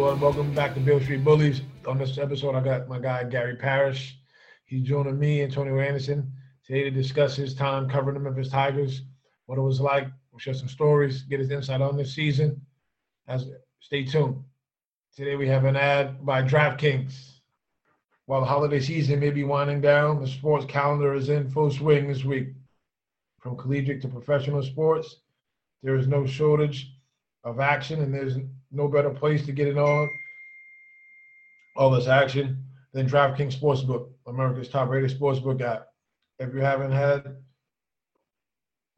Everyone? Welcome back to Beale Street Bullies. On this episode, I got my guy Gary Parrish. He's joining me, Antonio Anderson, today to discuss his time covering the Memphis Tigers, what it was like, we'll share some stories, get his insight on this season. As stay tuned. Today we have an ad by DraftKings. While the holiday season may be winding down, the sports calendar is in full swing this week. From collegiate to professional sports, there is no shortage of action, and there's no better place to get it on all this action than DraftKings Sportsbook, America's top-rated sportsbook app. If you haven't had,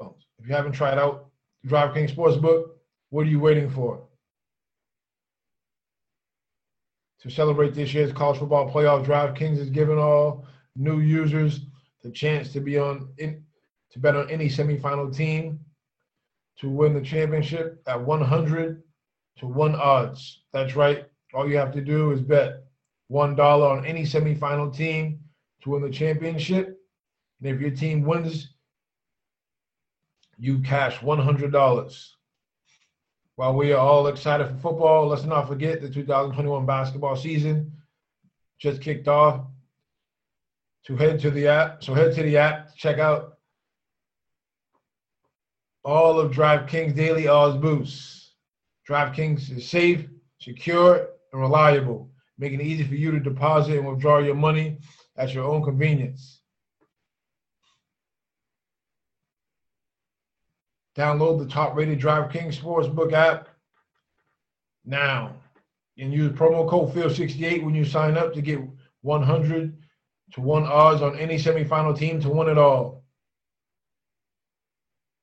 if you haven't tried out DraftKings Sportsbook, what are you waiting for? To celebrate this year's college football playoff, DraftKings is giving all new users the chance to be on in, to bet on any semifinal team to win the championship at 100 to 1 odds. That's right. All you have to do is bet $1 on any semifinal team to win the championship. And if your team wins, you cash $100. While we are all excited for football, let's not forget the 2021 basketball season just kicked off. To head to the app, so head to the app, check out all of DraftKings daily odds boosts. DraftKings is safe, secure, and reliable, making it easy for you to deposit and withdraw your money at your own convenience. Download the top rated DraftKings Sportsbook app now and use promo code FIELD68 when you sign up to get 100 to 1 odds on any semifinal team to win it all.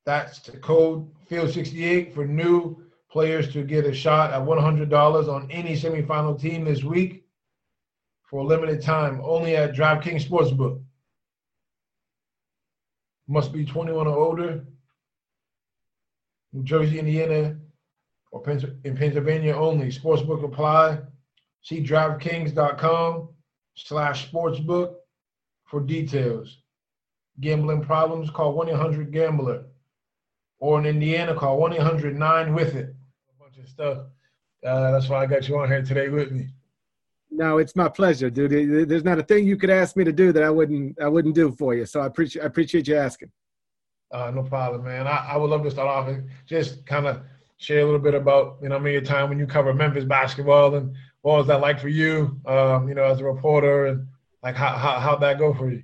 That's the code FIELD68 for new players to get a shot at $100 on any semifinal team this week for a limited time only at DraftKings Sportsbook. Must be 21 or older New Jersey, Indiana, or in Pennsylvania only. Sportsbook apply. See DraftKings.com slash sportsbook for details. Gambling problems, call 1-800-GAMBLER. Or in Indiana, call 1-800-9-WITH-IT. A bunch of stuff. Uh, that's why I got you on here today with me. No, it's my pleasure, dude. There's not a thing you could ask me to do that I wouldn't I wouldn't do for you. So I appreciate I appreciate you asking. Uh, no problem, man. I, I would love to start off and just kind of share a little bit about, you know, I mean, your time when you cover Memphis basketball and what was that like for you, um, you know, as a reporter and like how, how, how'd that go for you?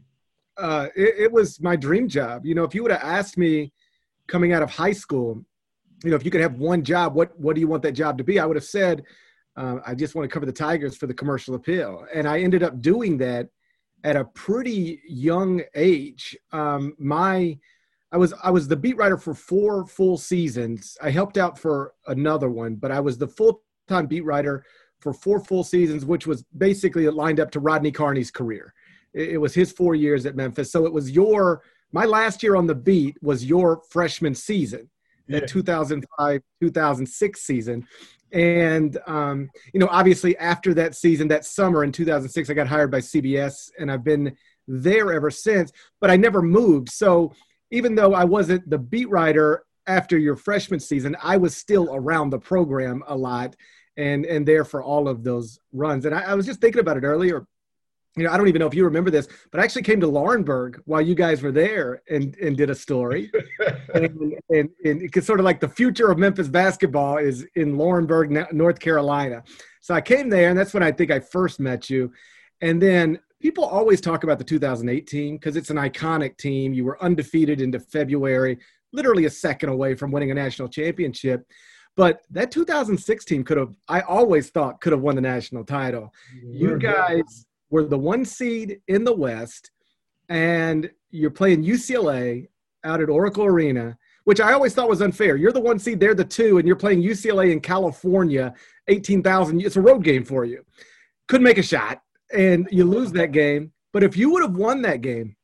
Uh, it, it was my dream job. You know, if you would have asked me coming out of high school, you know, if you could have one job, what, what do you want that job to be? I would have said, uh, I just want to cover the Tigers for the commercial appeal. And I ended up doing that at a pretty young age. Um, my – I was I was the beat writer for four full seasons. I helped out for another one, but I was the full time beat writer for four full seasons, which was basically lined up to Rodney Carney's career. It, it was his four years at Memphis, so it was your my last year on the beat was your freshman season, yeah. that 2005 2006 season. And um, you know, obviously after that season, that summer in 2006, I got hired by CBS, and I've been there ever since. But I never moved, so even though I wasn't the beat writer after your freshman season, I was still around the program a lot and and there for all of those runs. And I, I, was just thinking about it earlier. You know, I don't even know if you remember this, but I actually came to Laurinburg while you guys were there and, and did a story. and, and, and it's sort of like the future of Memphis basketball is in Laurinburg, North Carolina. So I came there, and that's when I think I first met you. And then people always talk about the 2008 team because it's an iconic team. You were undefeated into February, literally a second away from winning a national championship. But that 2006 team could have, I always thought, could have won the national title. You guys were the one seed in the West, and you're playing UCLA out at Oracle Arena, which I always thought was unfair. You're the one seed, they're the two, and you're playing UCLA in California, 18,000. It's a road game for you. Couldn't make a shot and you lose that game. But if you would have won that game,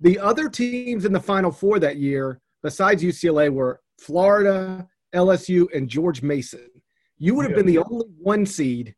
the other teams in the Final Four that year, besides UCLA, were Florida, LSU, and George Mason. You would have been the only one seed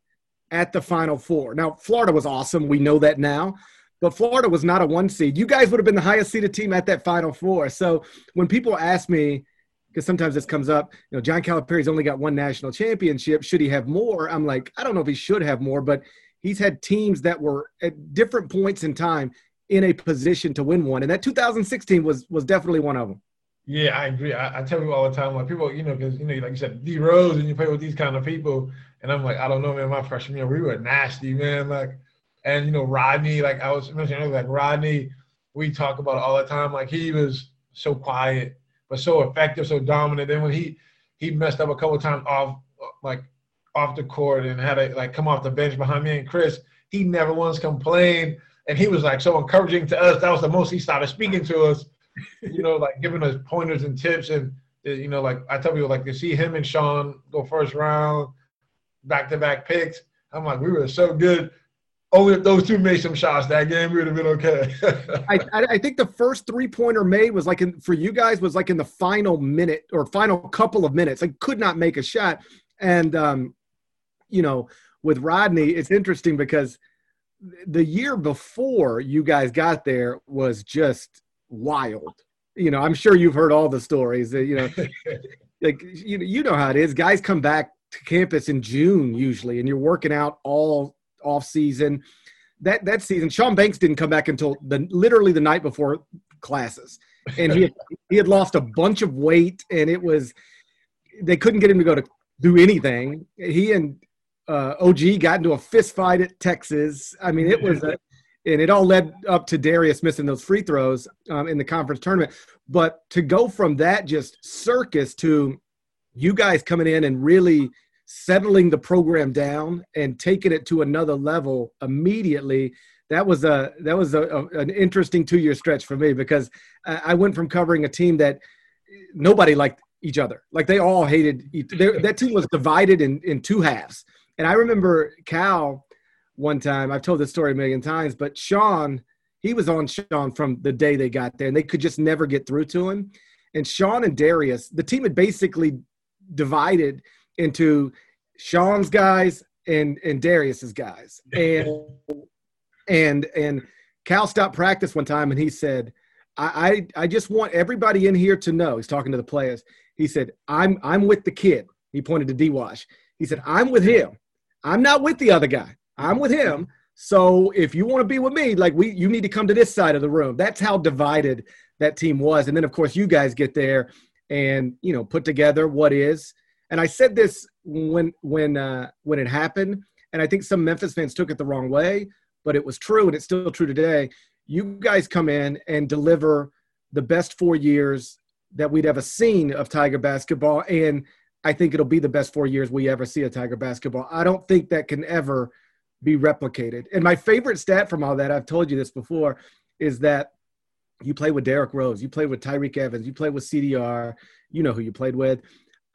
at the Final Four. Now, Florida was awesome. We know that now. But Florida was not a one seed. You guys would have been the highest seeded team at that Final Four. So when people ask me, because sometimes this comes up. You know, John Calipari's only got one national championship. Should he have more? I'm like, I don't know if he should have more, but he's had teams that were at different points in time in a position to win one, and that 2016 was was definitely one of them. Yeah, I agree. I, I tell people all the time, like people, you know, because you know, like you said, D Rose, and you play with these kind of people, and I'm like, I don't know, man. My freshman year, we were nasty, man. Like, and you know, Rodney, like I was mentioning like Rodney, we talk about all the time. Like he was so quiet, but so effective, so dominant. Then when he he messed up a couple times off, like off the court, and had to like come off the bench behind me and Chris, he never once complained, and he was like so encouraging to us. That was the most he started speaking to us, you know, like giving us pointers and tips, and you know, like I tell people, like to see him and Sean go first round, back to back picks. I'm like, we were so good only if those two made some shots that game, we would have been okay. I, I think the first three pointer made was like in, for you guys was like in the final minute or final couple of minutes. Like could not make a shot, and um, you know, with Rodney, it's interesting because the year before you guys got there was just wild. You know, I'm sure you've heard all the stories. That, you know, like you you know how it is. Guys come back to campus in June usually, and you're working out all off season. That that season, Sean Banks didn't come back until the literally the night before classes, and he had, he had lost a bunch of weight, and it was they couldn't get him to go to do anything. He and uh, OG got into a fist fight at Texas. I mean, it was a, and it all led up to Darius missing those free throws um, in the conference tournament. But to go from that just circus to you guys coming in and really settling the program down and taking it to another level immediately that was a that was a, a an interesting two year stretch for me because I went from covering a team that nobody liked each other. Like they all hated each, that team was divided in in two halves. And I remember Cal one time I've told this story a million times but Sean he was on Sean from the day they got there and they could just never get through to him. And Sean and Darius the team had basically divided into Sean's guys and and Darius's guys. And and and Cal stopped practice one time and he said, I, I I just want everybody in here to know. He's talking to the players. He said, I'm I'm with the kid. He pointed to D Wash. He said, I'm with him. I'm not with the other guy. I'm with him. So if you want to be with me, like we you need to come to this side of the room. That's how divided that team was. And then of course you guys get there and you know put together what is and I said this when when uh, when it happened, and I think some Memphis fans took it the wrong way, but it was true, and it's still true today. You guys come in and deliver the best four years that we'd ever seen of Tiger basketball, and I think it'll be the best four years we ever see of Tiger basketball. I don't think that can ever be replicated. And my favorite stat from all that, I've told you this before, is that you play with Derrick Rose, you play with Tyreke Evans, you play with CDR, you know who you played with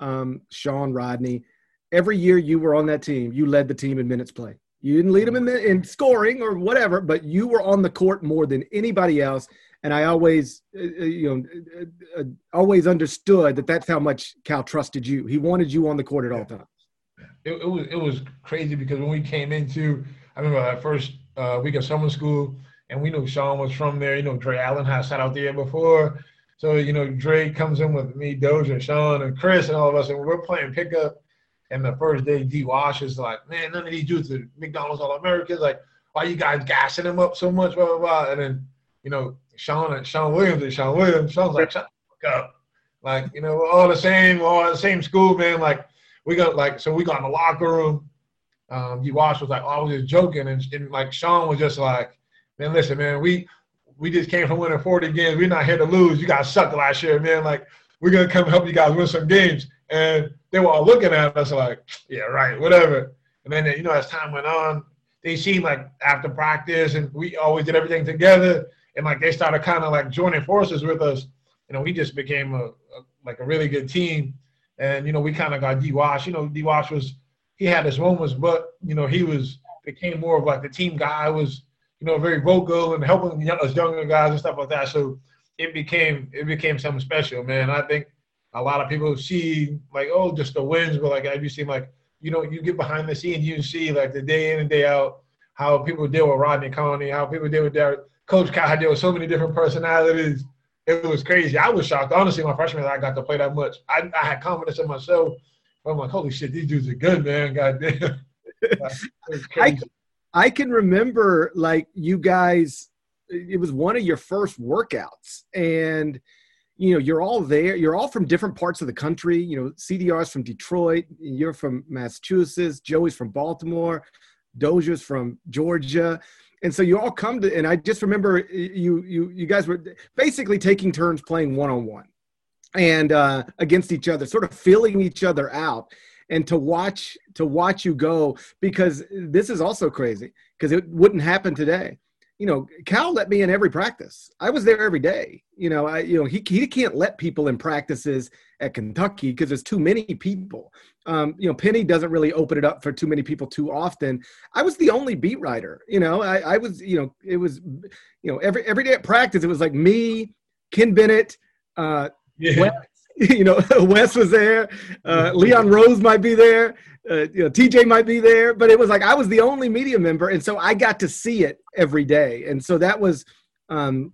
um, Sean Rodney. Every year you were on that team, you led the team in minutes play. You didn't lead them in, the, in scoring or whatever, but you were on the court more than anybody else. And I always, uh, uh you know, uh, always understood that that's how much Cal trusted you. He wanted you on the court at all times. It, it was it was crazy because when we came into, I remember that first uh, week of summer school, and we knew Sean was from there. You know, Dre Allen had sat out there before, so, you know, Dre comes in with me, Dozier, Sean, and Chris, and all of us, and we're playing pickup. And the first day, D Wash is like, man, none of these dudes are McDonald's All Americans. Like, why you guys gassing them up so much? Blah, blah, blah. And then, you know, Sean and Sean Williams and Sean Williams, Sean's like, shut the fuck up. Like, you know, we're all the same, we're all the same school, man. Like, we got like, so we got in the locker room. Um, D Wash was like, oh, I was just joking. And, and like, Sean was just like, man, listen, man, we, we just came from winning 40 games. We're not here to lose. You guys sucked last year, man. Like, we're gonna come help you guys win some games. And they were all looking at us like, yeah, right, whatever. And then you know, as time went on, they seemed like after practice, and we always did everything together. And like they started kind of like joining forces with us. You know, we just became a, a like a really good team. And you know, we kind of got D Wash. You know, D Wash was he had his moments, but you know, he was became more of like the team guy. Was you know, very vocal and helping us younger guys and stuff like that. So it became it became something special, man. I think a lot of people see like, oh, just the wins, but like you seem like you know, you get behind the scenes, you see like the day in and day out how people deal with Rodney Carney, how people deal with their coach Cal deal with so many different personalities. it was crazy. I was shocked. Honestly, my freshman year, I got to play that much. I, I had confidence in myself. I'm like, holy shit, these dudes are good, man. God damn. I, I can remember like you guys, it was one of your first workouts, and you know you're all there. You're all from different parts of the country. You know, CDR's from Detroit. You're from Massachusetts. Joey's from Baltimore. Dozier's from Georgia and so you all come to and i just remember you you you guys were basically taking turns playing one-on-one and uh, against each other sort of filling each other out and to watch to watch you go because this is also crazy because it wouldn't happen today you know, Cal let me in every practice. I was there every day. You know, I you know he he can't let people in practices at Kentucky because there's too many people. Um, you know, Penny doesn't really open it up for too many people too often. I was the only beat writer. You know, I, I was you know it was you know every every day at practice it was like me, Ken Bennett, uh, yeah. Wes, you know, Wes was there. Uh, Leon Rose might be there uh, you know, TJ might be there, but it was like I was the only media member, and so I got to see it every day, and so that was um,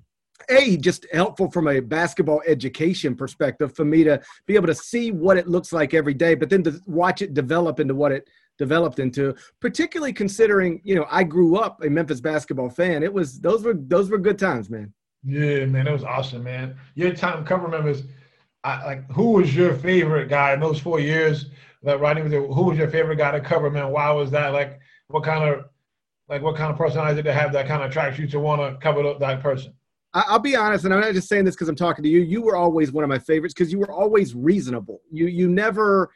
a just helpful from a basketball education perspective for me to be able to see what it looks like every day, but then to watch it develop into what it developed into. Particularly considering, you know, I grew up a Memphis basketball fan. It was those were those were good times, man. Yeah, man, that was awesome, man. Your time cover members, I, like who was your favorite guy in those four years? like writing with you, who was your favorite guy to cover, man? Why was that? Like, what kind of like what kind of personality did they have that kind of attracts you to want to cover that person? I'll be honest, and I'm not just saying this because I'm talking to you. You were always one of my favorites because you were always reasonable. You you never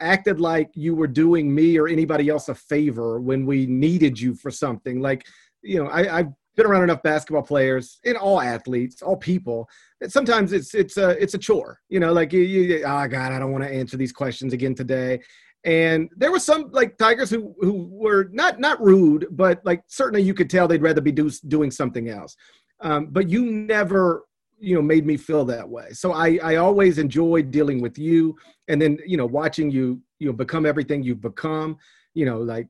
acted like you were doing me or anybody else a favor when we needed you for something. Like, you know, I, I've been around enough basketball players and all athletes, all people. That sometimes it's it's a it's a chore, you know. Like you, you oh god, I don't want to answer these questions again today. And there were some like Tigers who who were not not rude, but like certainly you could tell they'd rather be do, doing something else. Um, but you never you know made me feel that way. So I I always enjoyed dealing with you, and then you know watching you you know become everything you've become. You know, like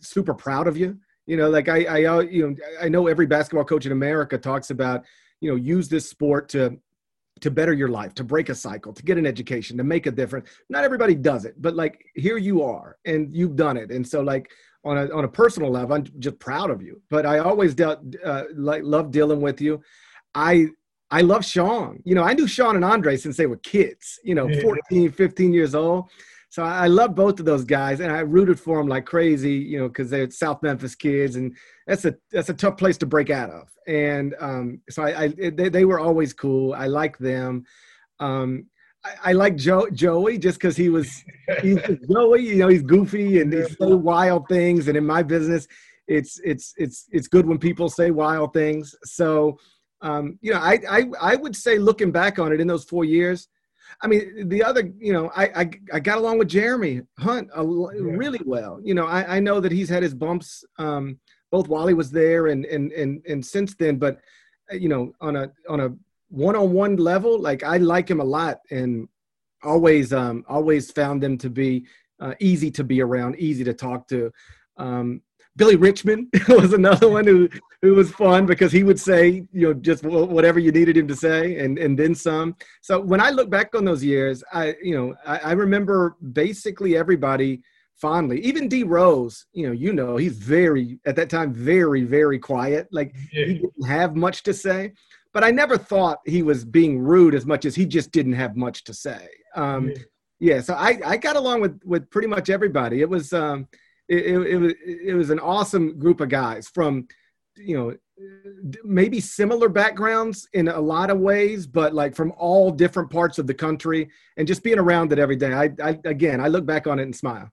super proud of you you know, like I, I, uh, you know, I know every basketball coach in America talks about, you know, use this sport to to better your life, to break a cycle, to get an education, to make a difference. Not everybody does it, but like here you are, and you've done it. And so, like on a on a personal level, I'm just proud of you. But I always dealt uh, like love dealing with you. I I love Sean. You know, I knew Sean and Andre since they were kids. You know, 14, 15 years old. So I love both of those guys, and I rooted for them like crazy, you know, because they're South Memphis kids, and that's a that's a tough place to break out of. And um, so I, I they, they, were always cool. I like them. Um, I, I like Joe Joey just because he was he's Joey, you know, he's goofy and he say wild things. And in my business, it's it's it's it's good when people say wild things. So um, you know, I, I I would say looking back on it in those four years I mean, the other, you know, I I, I got along with Jeremy Hunt a, really well. You know, I, I know that he's had his bumps, um, both while he was there and and and and since then. But uh, you know, on a on a one-on-one level, like I like him a lot, and always um always found them to be uh, easy to be around, easy to talk to. Um, Billy Richmond was another one who who was fun because he would say you know just whatever you needed him to say and and then some. So when I look back on those years, I you know I, I remember basically everybody fondly. Even D Rose, you know, you know, he's very at that time very very quiet. Like yeah. he didn't have much to say. But I never thought he was being rude as much as he just didn't have much to say. Um, yeah. yeah so I, I got along with with pretty much everybody. It was um, it, it, was it was an awesome group of guys from you know maybe similar backgrounds in a lot of ways but like from all different parts of the country and just being around it every day. I, I again i look back on it and smile.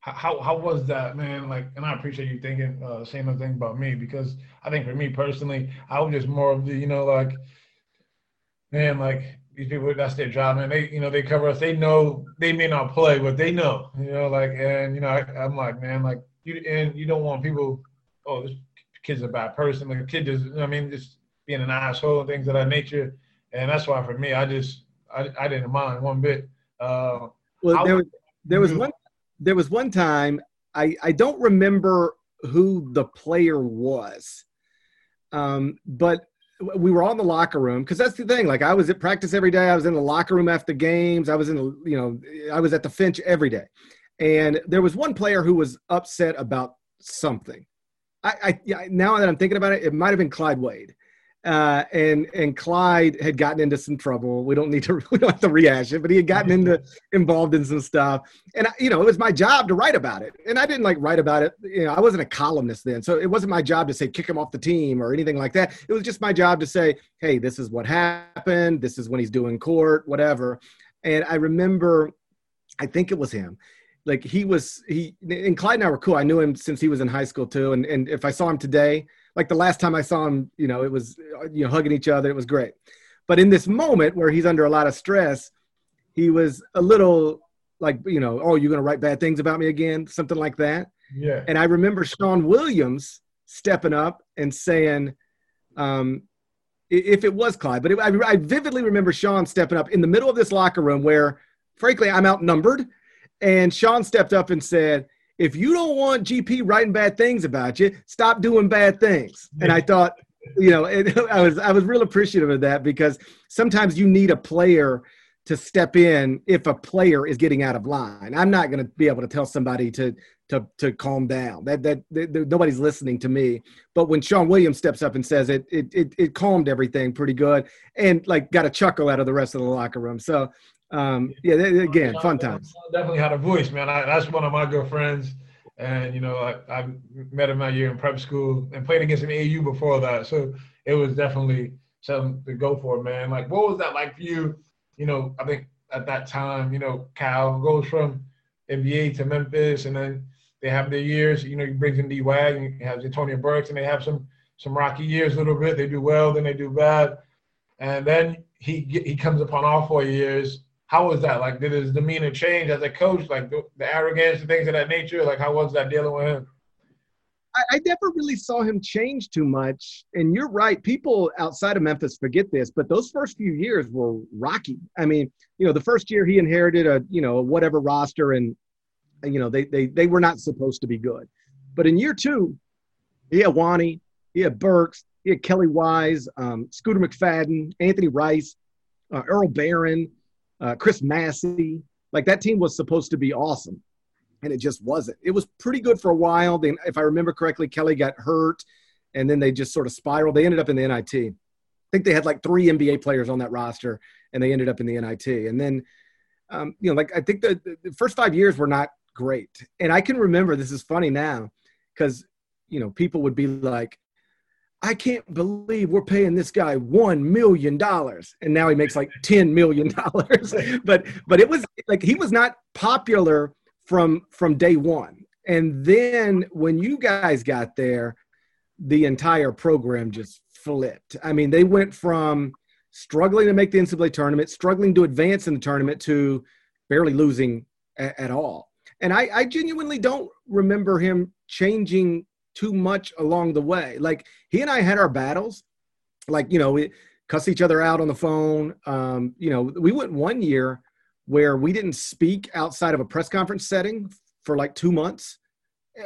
How, how was that man? Like and i appreciate you thinking uh same thing about me because i think for me personally i was just more of the you know like man like these people that's their job man they you know they cover us. They know they may not play but they know you know like and you know I, i'm like man like you and you don't want people oh this kid's a bad person. Like a kid does i mean just being an asshole and things of that nature. And that's why for me i just i, I didn't mind one bit. Uh well there was there was one there was one time i i don't remember who the player was. Um but we were all in the locker room because that's the thing. Like I was at practice every day. I was in the locker room after games. I was in the, you know, I was at the Finch every day. And there was one player who was upset about something. I, I now that I'm thinking about it, it might have been Clyde Wade. Uh, and and Clyde had gotten into some trouble. We don't need to we don't have to rehash it, but he had gotten into involved in some stuff. And you know, it was my job to write about it. And I didn't like write about it. You know, I wasn't a columnist then, so it wasn't my job to say kick him off the team or anything like that. It was just my job to say, hey, this is what happened. This is when he's doing court, whatever. And I remember, I think it was him like he was he and Clyde and I were cool. I knew him since he was in high school too. And and if I saw him today, like the last time I saw him, you know, it was you know hugging each other. It was great. But in this moment where he's under a lot of stress, he was a little like you know, oh, you're gonna write bad things about me again, something like that. Yeah. And I remember Sean Williams stepping up and saying, um, if it was Clyde, but it, I, I vividly remember Sean stepping up in the middle of this locker room where, frankly, I'm outnumbered and Sean stepped up and said, if you don't want GP writing bad things about you, stop doing bad things. And I thought, you know, it, I was I was real appreciative of that because sometimes you need a player to step in if a player is getting out of line. I'm not going to be able to tell somebody to to to calm down. That, that, that nobody's listening to me. But when Sean Williams steps up and says it, it it it calmed everything pretty good and like got a chuckle out of the rest of the locker room. So um, yeah, they, again, fun times. Definitely had a voice, man. I, that's one of my good friends, and you know, I, I met him my year in prep school and played against him AU before that. So it was definitely something to go for, man. Like, what was that like for you? You know, I think at that time, you know, Cal goes from NBA to Memphis, and then they have their years. You know, he brings in D Wag, and he has Antonio Burks, and they have some some rocky years a little bit. They do well, then they do bad, and then he he comes upon all four years how was that? Like, did his demeanor change as a coach? Like the, the arrogance and things of that nature? Like, how was that dealing with him? I, I never really saw him change too much. And you're right. People outside of Memphis forget this, but those first few years were rocky. I mean, you know, the first year he inherited a, you know, whatever roster and, you know, they, they, they were not supposed to be good. But in year two, he had Wani, he had Burks, he had Kelly Wise, um, Scooter McFadden, Anthony Rice, uh, Earl Barron, uh, Chris Massey. Like that team was supposed to be awesome, and it just wasn't. It was pretty good for a while. Then, if I remember correctly, Kelly got hurt, and then they just sort of spiraled. They ended up in the NIT. I think they had like three NBA players on that roster, and they ended up in the NIT. And then, um, you know, like I think the, the first five years were not great. And I can remember this is funny now because you know people would be like, I can't believe we're paying this guy one million dollars, and now he makes like ten million dollars. but but it was like he was not popular from from day one, and then when you guys got there, the entire program just flipped. I mean, they went from struggling to make the NCAA tournament, struggling to advance in the tournament, to barely losing a- at all. And I, I genuinely don't remember him changing too much along the way. Like he and I had our battles, like you know we cuss each other out on the phone. Um, you know, we went one year where we didn't speak outside of a press conference setting for like two months,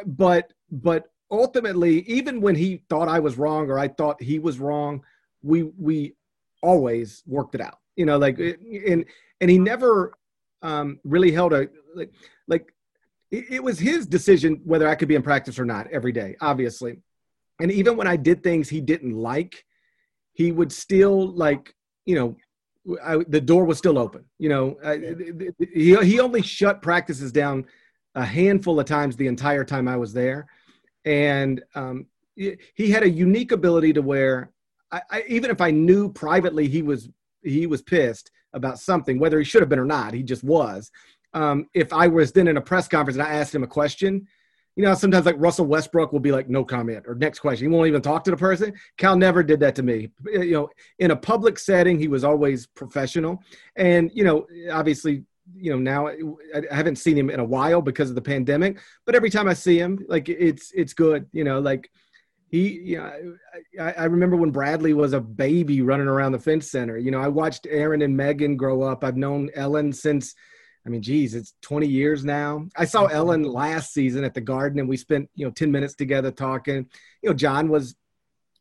but but ultimately, even when he thought I was wrong or I thought he was wrong, we we always worked it out. You know, like and and he never um, really held a like like it, was his decision whether I could be in practice or not every day, obviously. And even when I did things he didn't like, he would still like, you know, I, the door was still open. You know, I, he he only shut practices down a handful of times the entire time I was there, and um, he had a unique ability to where I, I, even if I knew privately he was he was pissed about something, whether he should have been or not, he just was um, if I was then in a press conference and I asked him a question, you know, sometimes like Russell Westbrook will be like, no comment or next question. He won't even talk to the person. Cal never did that to me. You know, in a public setting, he was always professional. And, you know, obviously, you know, now I haven't seen him in a while because of the pandemic, but every time I see him, like it's, it's good, you know, like he, you know, I, I remember when Bradley was a baby running around the Finch Center, you know, I watched Erin and Megan grow up. I've known Ellen since, I mean, geez, it's 20 years now. I saw mm-hmm. Ellen last season at the Garden, and we spent you know 10 minutes together talking. You know, John was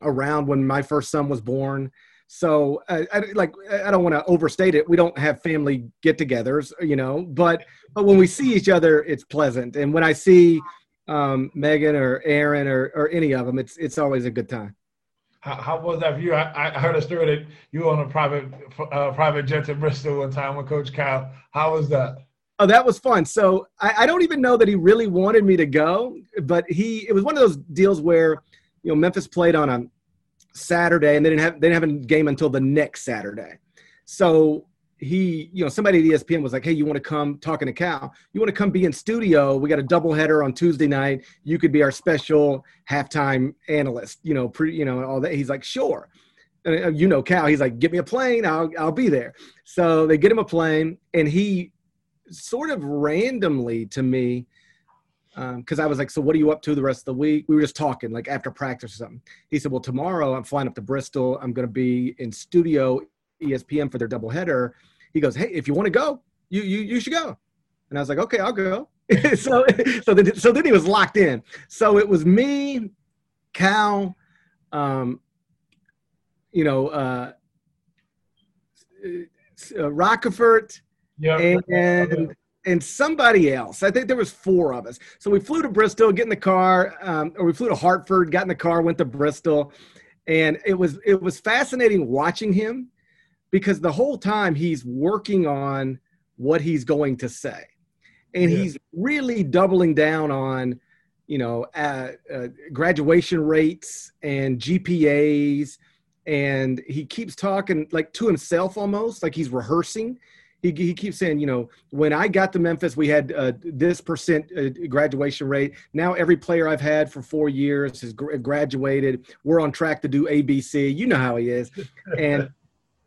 around when my first son was born. So I, I like I don't want to overstate it. We don't have family get-togethers, you know, but but when we see each other, it's pleasant. And when I see um, Megan or Erin or or any of them, it's it's always a good time. How, how was that for you? I, I heard a story that you were on a private uh, private jet to Bristol one time with Coach Cal. How was that? Oh, that was fun. So I, I, don't even know that he really wanted me to go, but he it was one of those deals where you know Memphis played on a Saturday, and they didn't have they didn't have a game until the next Saturday. So he, you know, somebody at ESPN was like, "Hey, you want to come talking to Cal? You want to come be in studio? We got a doubleheader on Tuesday night. You could be our special halftime analyst. You know, pre, you know, all that." He's like, "Sure." And uh, you know, Cal. He's like, "Get me a plane. I'll I'll be there." So they get him a plane, and he sort of randomly to me because um, I was like, so what are you up to the rest of the week? We were just talking, like after practice or something. He said, well, tomorrow I'm flying up to Bristol. I'm going to be in studio ESPN for their doubleheader. He goes, hey, if you want to go, you you you should go. And I was like, okay, I'll go. so so then so then he was locked in. So it was me, Cal, um, you know, uh, uh Rockefort, and. and and somebody else. I think there was four of us. So we flew to Bristol, get in the car, um, or we flew to Hartford, got in the car, went to Bristol, and it was it was fascinating watching him because the whole time he's working on what he's going to say, and yeah. he's really doubling down on you know uh, uh, graduation rates and GPAs, and he keeps talking like to himself almost like he's rehearsing he, he keeps saying, you know, when I got to Memphis, we had uh, this percent uh, graduation rate. Now every player I've had for four years has graduated. We're on track to do ABC. You know how he is, and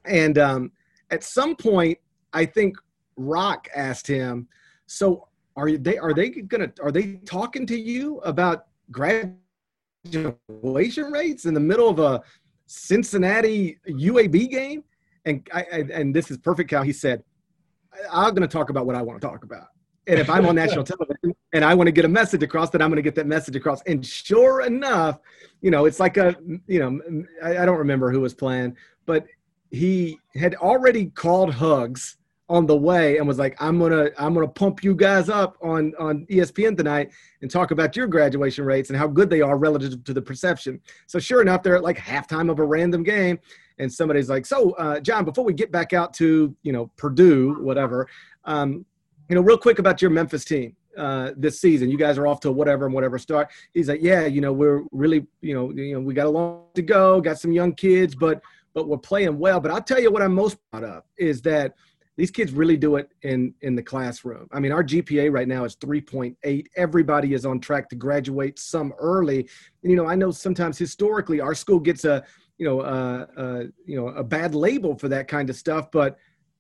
and um, at some point, I think Rock asked him, "So are they are they gonna are they talking to you about graduation rates in the middle of a Cincinnati UAB game?" And I, I and this is perfect. How he said, I'm going to talk about what I want to talk about. And if I'm on national television and I want to get a message across, then I'm going to get that message across. And sure enough, you know, it's like a, you know, I, I don't remember who was playing, but he had already called Hugs on the way and was like, "I'm gonna, I'm gonna pump you guys up on on ESPN tonight and talk about your graduation rates and how good they are relative to the perception." So sure enough, they're at like halftime of a random game, and somebody's like, "So, uh, John, before we get back out to you know Purdue, whatever, um, you know, real quick about your Memphis team uh, this season. You guys are off to whatever and whatever start." He's like, "Yeah, you know, we're really, you know, you know, we got a long to go, got some young kids, but but we're playing well. But I'll tell you what I'm most proud of is that." these kids really do it in in the classroom. I mean, our GPA right now is 3.8. Everybody is on track to graduate some early. And, you know, I know sometimes historically our school gets a you know, uh, uh, you know, a bad label for that kind of stuff. But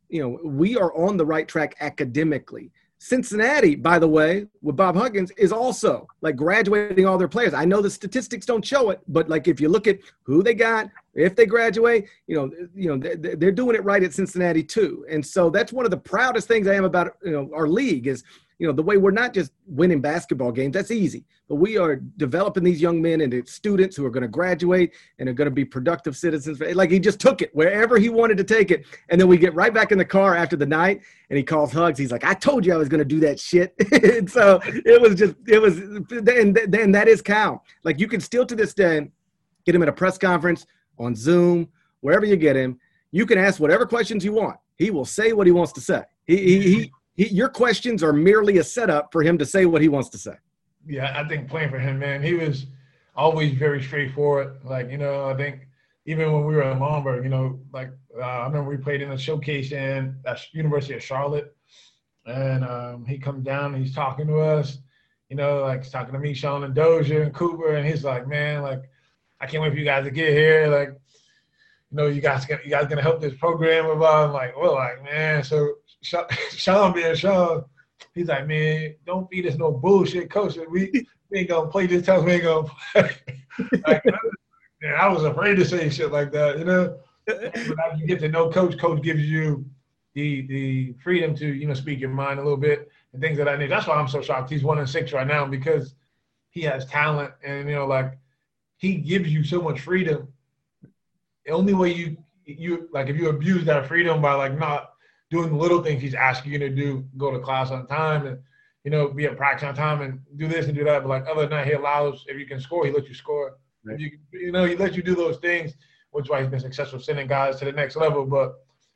you know, we are on the right track academically. Cincinnati, by the way, with Bob Huggins, is also like graduating all their players. I know the statistics don't show it, but like if you look at who they got, if they graduate, you know, you know, they're doing it right at Cincinnati too. And so that's one of the proudest things I am about you know our league is you know the way we're not just winning basketball games that's easy. But we are developing these young men into students who are going to graduate and are going to be productive citizens. Like he just took it wherever he wanted to take it. And then we get right back in the car after the night and he calls hugs. He's like i told you i was going to do that shit. And so it was just it was and then that is cal. Like you can still to this day get him at a press conference on zoom wherever you get him you can ask whatever questions you want he will say what he wants to say he, he, he he, your questions are merely a setup for him to say what he wants to say. Yeah, I think playing for him, man, he was always very straightforward. Like, you know, I think even when we were in Laurinburg, you know, like uh, I remember we played in a showcase in at University of Charlotte, and um, he comes down and he's talking to us, you know, like he's talking to me, Sean and Dozier and Cooper, and he's like, man, like I can't wait for you guys to get here, like you know, you guys you guys gonna help this program about. I'm like, well, like man, so Sean being Sean, he's like, man, don't feed us no bullshit, coach. We, we ain't gonna play this time. We ain't gonna play. like, man, I was afraid to say shit like that, you know. But you get to know coach, coach gives you the the freedom to you know speak your mind a little bit and things that I need. That's why I'm so shocked. He's one in six right now because he has talent and you know like he gives you so much freedom. The only way you you like if you abuse that freedom by like not doing the little things he's asking you to do, go to class on time and you know be at practice on time and do this and do that. But like other than that, he allows if you can score, he lets you score. Right. You, you know, he lets you do those things, which is why he's been successful sending guys to the next level. But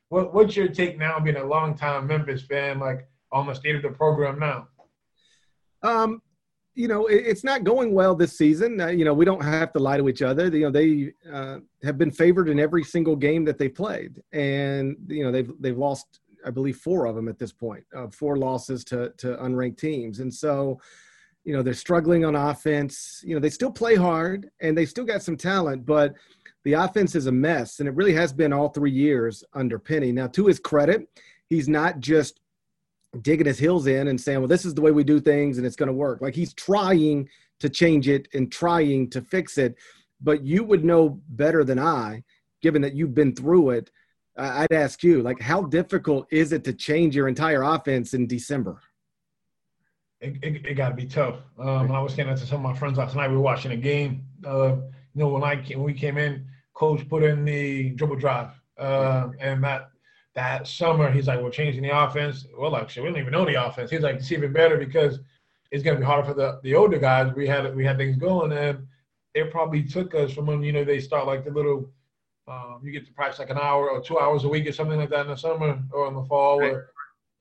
what what's your take now, being a long time Memphis fan, like on the state of the program now? Um, you know, it's not going well this season. Uh, you know, we don't have to lie to each other. You know, they uh, have been favored in every single game that they played, and you know they've they've lost, I believe, four of them at this point, uh, four losses to to unranked teams, and so, you know, they're struggling on offense. You know, they still play hard and they still got some talent, but the offense is a mess, and it really has been all three years under Penny. Now, to his credit, he's not just digging his heels in and saying, well, this is the way we do things and it's going to work. Like he's trying to change it and trying to fix it. But you would know better than I, given that you've been through it. I'd ask you, like, how difficult is it to change your entire offense in December? It, it, it got to be tough. Um, I was saying that to some of my friends last night. We were watching a game. Uh, you know, when I came, when we came in, coach put in the dribble drive, uh, and that that summer, he's like, we're changing the offense. Well, actually, we don't even know the offense. He's like, it's even better because it's going to be harder for the, the older guys. We had we had things going, and it probably took us from when you know they start like the little. Um, you get to practice like an hour or two hours a week or something like that in the summer or in the fall. Right.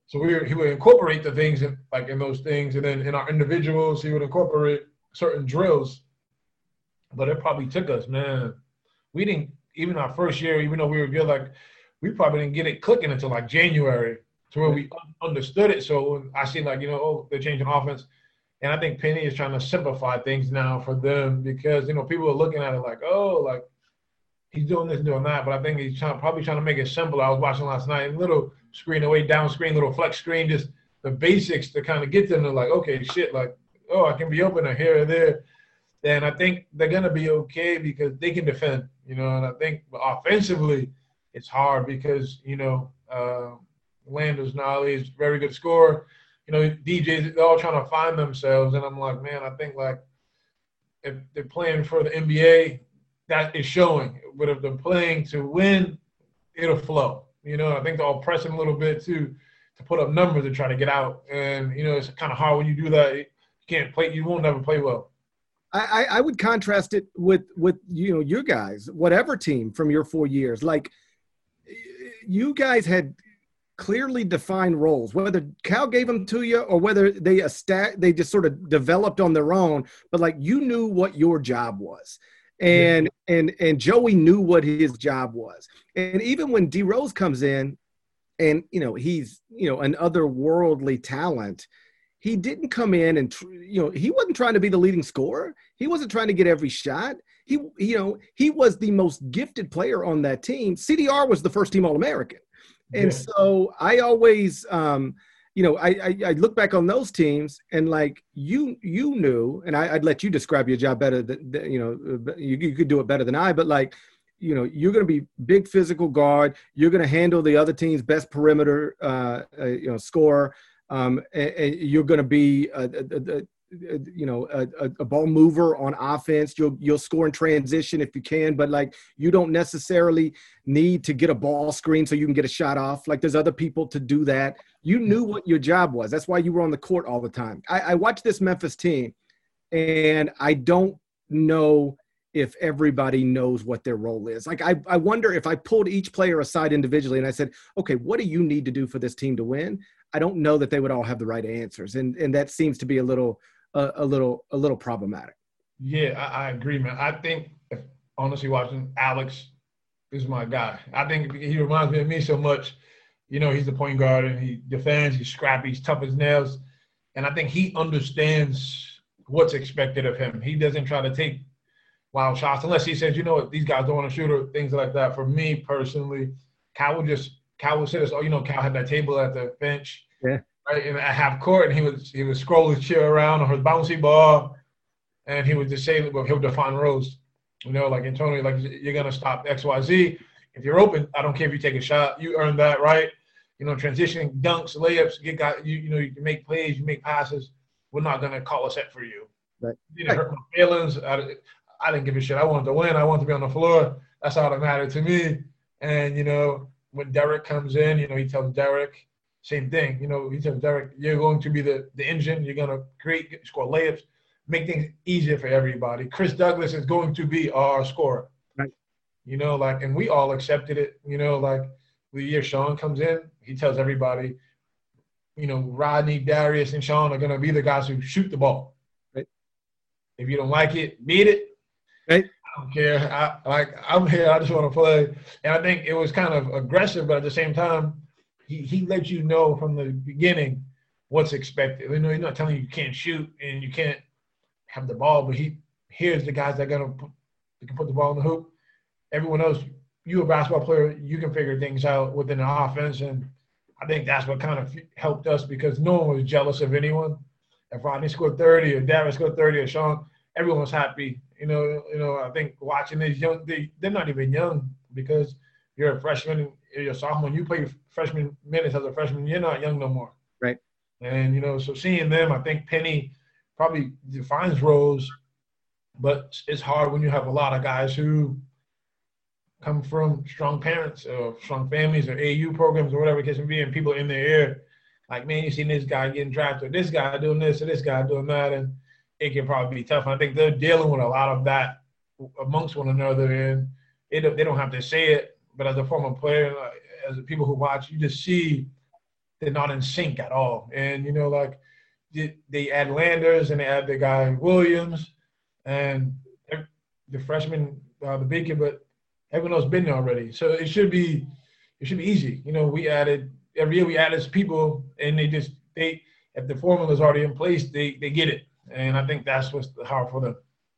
So we were, he would incorporate the things in, like in those things, and then in our individuals, he would incorporate certain drills. But it probably took us, man. We didn't even our first year, even though we were good, like we probably didn't get it clicking until like January to where we understood it. So I see like, you know, oh, they're changing offense. And I think Penny is trying to simplify things now for them because, you know, people are looking at it like, oh, like he's doing this, and doing that. But I think he's trying, probably trying to make it simple. I was watching last night, little screen away, down screen, little flex screen, just the basics to kind of get them to like, okay, shit, like, oh, I can be open here or there. And I think they're going to be okay because they can defend, you know, and I think offensively – it's hard because you know uh, Landers Nolley is very good scorer. You know, DJs they're all trying to find themselves, and I'm like, man, I think like if they're playing for the NBA, that is showing. But if they're playing to win, it'll flow. You know, I think they're all pressing a little bit too to put up numbers to try to get out, and you know, it's kind of hard when you do that. You can't play. You won't never play well. I, I would contrast it with with you know your guys, whatever team from your four years. Like you guys had clearly defined roles, whether Cal gave them to you or whether they stat they just sort of developed on their own. But like you knew what your job was, and yeah. and and Joey knew what his job was. And even when D Rose comes in, and you know he's you know an otherworldly talent. He didn't come in and you know he wasn't trying to be the leading scorer. He wasn't trying to get every shot he you know he was the most gifted player on that team. CDR was the first team All American, and yeah. so I always um, you know I, I, I look back on those teams and like you you knew, and I, would let you describe your job better than you know you, you could do it better than I, but like you know you're going to be big physical guard. You're going to handle the other team's best perimeter uh, uh, you know score. Um, and, and, you're going to be a, a, uh, you know a, a, ball mover on offense you'll you'll score in transition if you can but like you don't necessarily need to get a ball screen so you can get a shot off like there's other people to do that you knew mm-hmm. what your job was that's why you were on the court all the time i, I watched this memphis team and i don't know if everybody knows what their role is. Like, I, I wonder if I pulled each player aside individually and I said, okay, what do you need to do for this team to win? I don't know that they would all have the right answers. And, and that seems to be a little a, a little a little problematic. Yeah, I, I, agree, man. I think if, honestly, watching Alex is my guy. I think he reminds me of me so much. You know, he's the point guard and he defends. He's scrappy. He's tough as nails, and I think he understands what's expected of him. He doesn't try to take wild shots unless he says, you know what, these guys don't want to shoot or things like that. For me personally, Cal would just Cal would sit us. Oh, you know, Cal had that table at the bench. Yeah right in at half court, and he would he would scroll his chair around on his bouncy ball, and he would just say, well, he'll define roles. You know, like Antonio, like you're gonna stop X, Y, Z. If you're open, I don't care if you take a shot. You earn that right. You know, transitioning, dunks, layups, get got you. You know, you make plays, you make passes. We're not gonna call a set for you. Right. You know, hurt my feelings. I, I didn't give a shit. I wanted to win. I wanted to be on the floor. That's all that mattered to me. And you know, when Derrick comes in, you know, he tells Derrick same thing. You know, he tells Derrick, you're going to be the the engine. You're gonna create, score layups, make things easier for everybody. Chris Douglas is going to be our scorer. Right. You know, like, and we all accepted it. You know, like the year Shawne comes in, he tells everybody, you know, Rodney, Darius, and Shawne are gonna be the guys who shoot the ball. Right. If you don't like it, beat it. Right. I don't care. I like I'm here. I just want to play. And I think it was kind of aggressive, but at the same time, he he let you know from the beginning what's expected. You know, he's not telling you you can't shoot and you can't have the ball, but he here's the guys that gonna put, that can put the ball in the hoop. Everyone else, you a basketball player, you can figure things out within the offense, and I think that's what kind of helped us because no one was jealous of anyone. If Rodney scored 30 or Davis scored 30 or Shawne, everyone was happy. You know, you know, I think watching these young, they, they're not even young because you're a freshman, you're a sophomore, you play freshman minutes as a freshman, you're not young no more. Right. And, you know, so seeing them, I think Penny probably defines roles, but it's hard when you have a lot of guys who come from strong parents or strong families or AU programs or whatever it can be, and people in their ear, like, man, you seen this guy getting drafted, this guy doing this, or this guy doing that, and it can probably be tough. And I think they're dealing with a lot of that amongst one another, and it, they don't have to say it, but as a former player, as people who watch, you just see they're not in sync at all. And you know, like they add Landers and they add the guy Williams and the freshman, uh, the Beacon, but everyone else been there already. So it should be it should be easy. You know, we added every year we added people, and they just they if the formula is already in place, they they get it, and I think that's what's hard for them.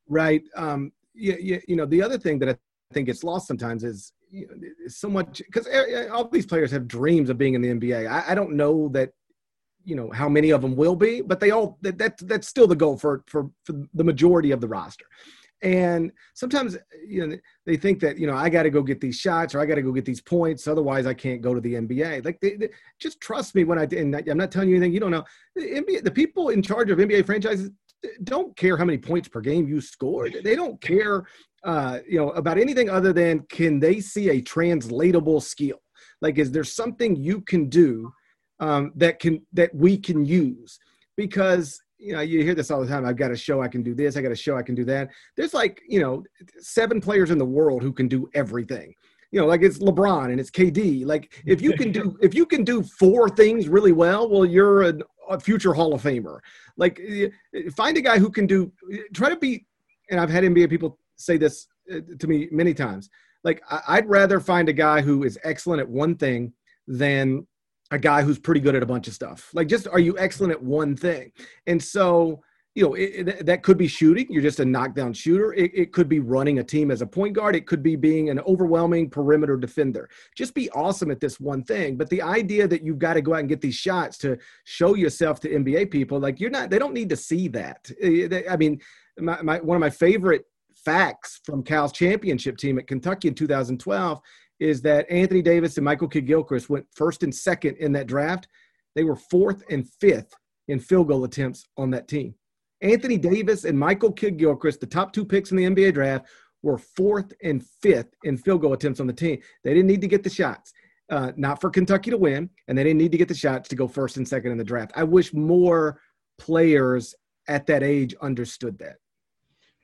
Right. Um. Yeah. Yeah. You know, the other thing that I think gets lost sometimes is you know, so much because eh, eh, all these players have dreams of being in the NBA. I, I, don't know that you know how many of them will be, but they all that, that that's still the goal for for for the majority of the roster. And sometimes you know they think that you know I got to go get these shots or I got to go get these points, otherwise I can't go to the NBA. Like they, they, just trust me when I and I'm not telling you anything you don't know. The NBA, the people in charge of NBA franchises don't care how many points per game you scored. They don't care uh, you know, about anything other than can they see a translatable skill? Like, is there something you can do um, that can that we can use? Because you know, you hear this all the time. I've got a show I can do this. I got a show I can do that. There's like you know, seven players in the world who can do everything. You know, like it's LeBron and it's KD. Like if you can do if you can do four things really well, well, you're a, a future Hall of Famer. Like find a guy who can do. Try to be. And I've had NBA people say this uh, to me many times. Like I'd rather find a guy who is excellent at one thing than a guy who's pretty good at a bunch of stuff. Like, just are you excellent at one thing? And so, you know, it, it, that could be shooting. You're just a knockdown shooter. It, it, could be running a team as a point guard. It could be being an overwhelming perimeter defender. Just be awesome at this one thing. But the idea that you've got to go out and get these shots to show yourself to NBA people, like you're not, they don't need to see that. I mean, my, my, one of my favorite facts from Cal's championship team at Kentucky in 2012 is that Anthony Davis and Michael Kidd-Gilchrist went first and second in that draft. They were fourth and fifth in field goal attempts on that team. Anthony Davis and Michael Kidd-Gilchrist, the top two picks in the NBA draft, were fourth and fifth in field goal attempts on the team. They didn't need to get the shots, uh, not for Kentucky to win, and they didn't need to get the shots to go first and second in the draft. I wish more players at that age understood that